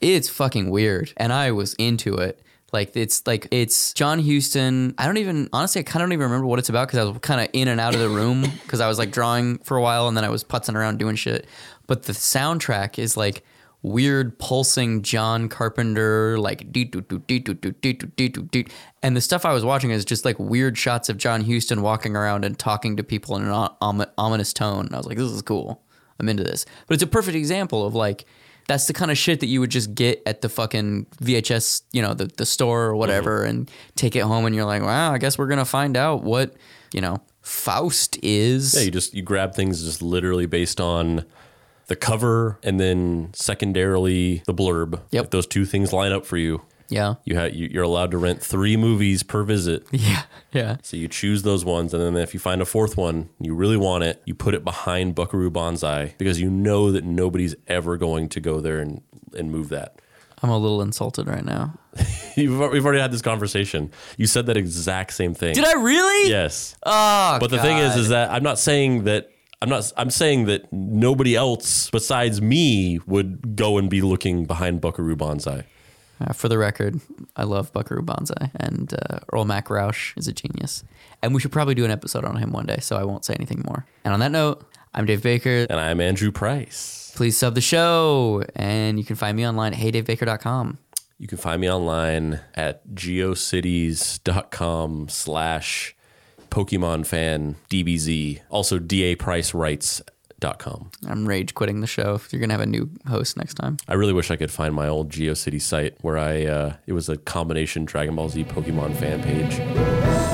It's fucking weird, and I was into it. Like it's like it's John Huston. I don't even honestly. I kind of don't even remember what it's about because I was kind of in and out of the room because I was like drawing for a while and then I was putzing around doing shit. But the soundtrack is like weird pulsing John Carpenter like. And the stuff I was watching is just like weird shots of John Huston walking around and talking to people in an om- om- ominous tone. I was like, this is cool. I'm into this. But it's a perfect example of like that's the kind of shit that you would just get at the fucking VHS, you know, the, the store or whatever, mm-hmm. and take it home, and you're like, wow, I guess we're gonna find out what you know Faust is. Yeah, you just you grab things just literally based on the cover and then secondarily the blurb. Yep. If those two things line up for you, yeah, you ha- you- you're allowed to rent three movies per visit. yeah, yeah. So you choose those ones, and then if you find a fourth one, you really want it, you put it behind Buckaroo Banzai because you know that nobody's ever going to go there and, and move that. I'm a little insulted right now. You've, we've already had this conversation. You said that exact same thing. Did I really? Yes. Oh, But the thing is, is that I'm not saying that I'm not. I'm saying that nobody else besides me would go and be looking behind Buckaroo Banzai. Uh, for the record, I love Buckaroo Banzai, and uh, Earl Mac Rauch is a genius. And we should probably do an episode on him one day, so I won't say anything more. And on that note, I'm Dave Baker. And I'm Andrew Price. Please sub the show, and you can find me online at heydavebaker.com. You can find me online at geocities.com slash Pokemon fan DBZ. Also dapricerights.com. I'm rage quitting the show. You're going to have a new host next time. I really wish I could find my old GeoCities site where I uh, it was a combination Dragon Ball Z Pokemon fan page.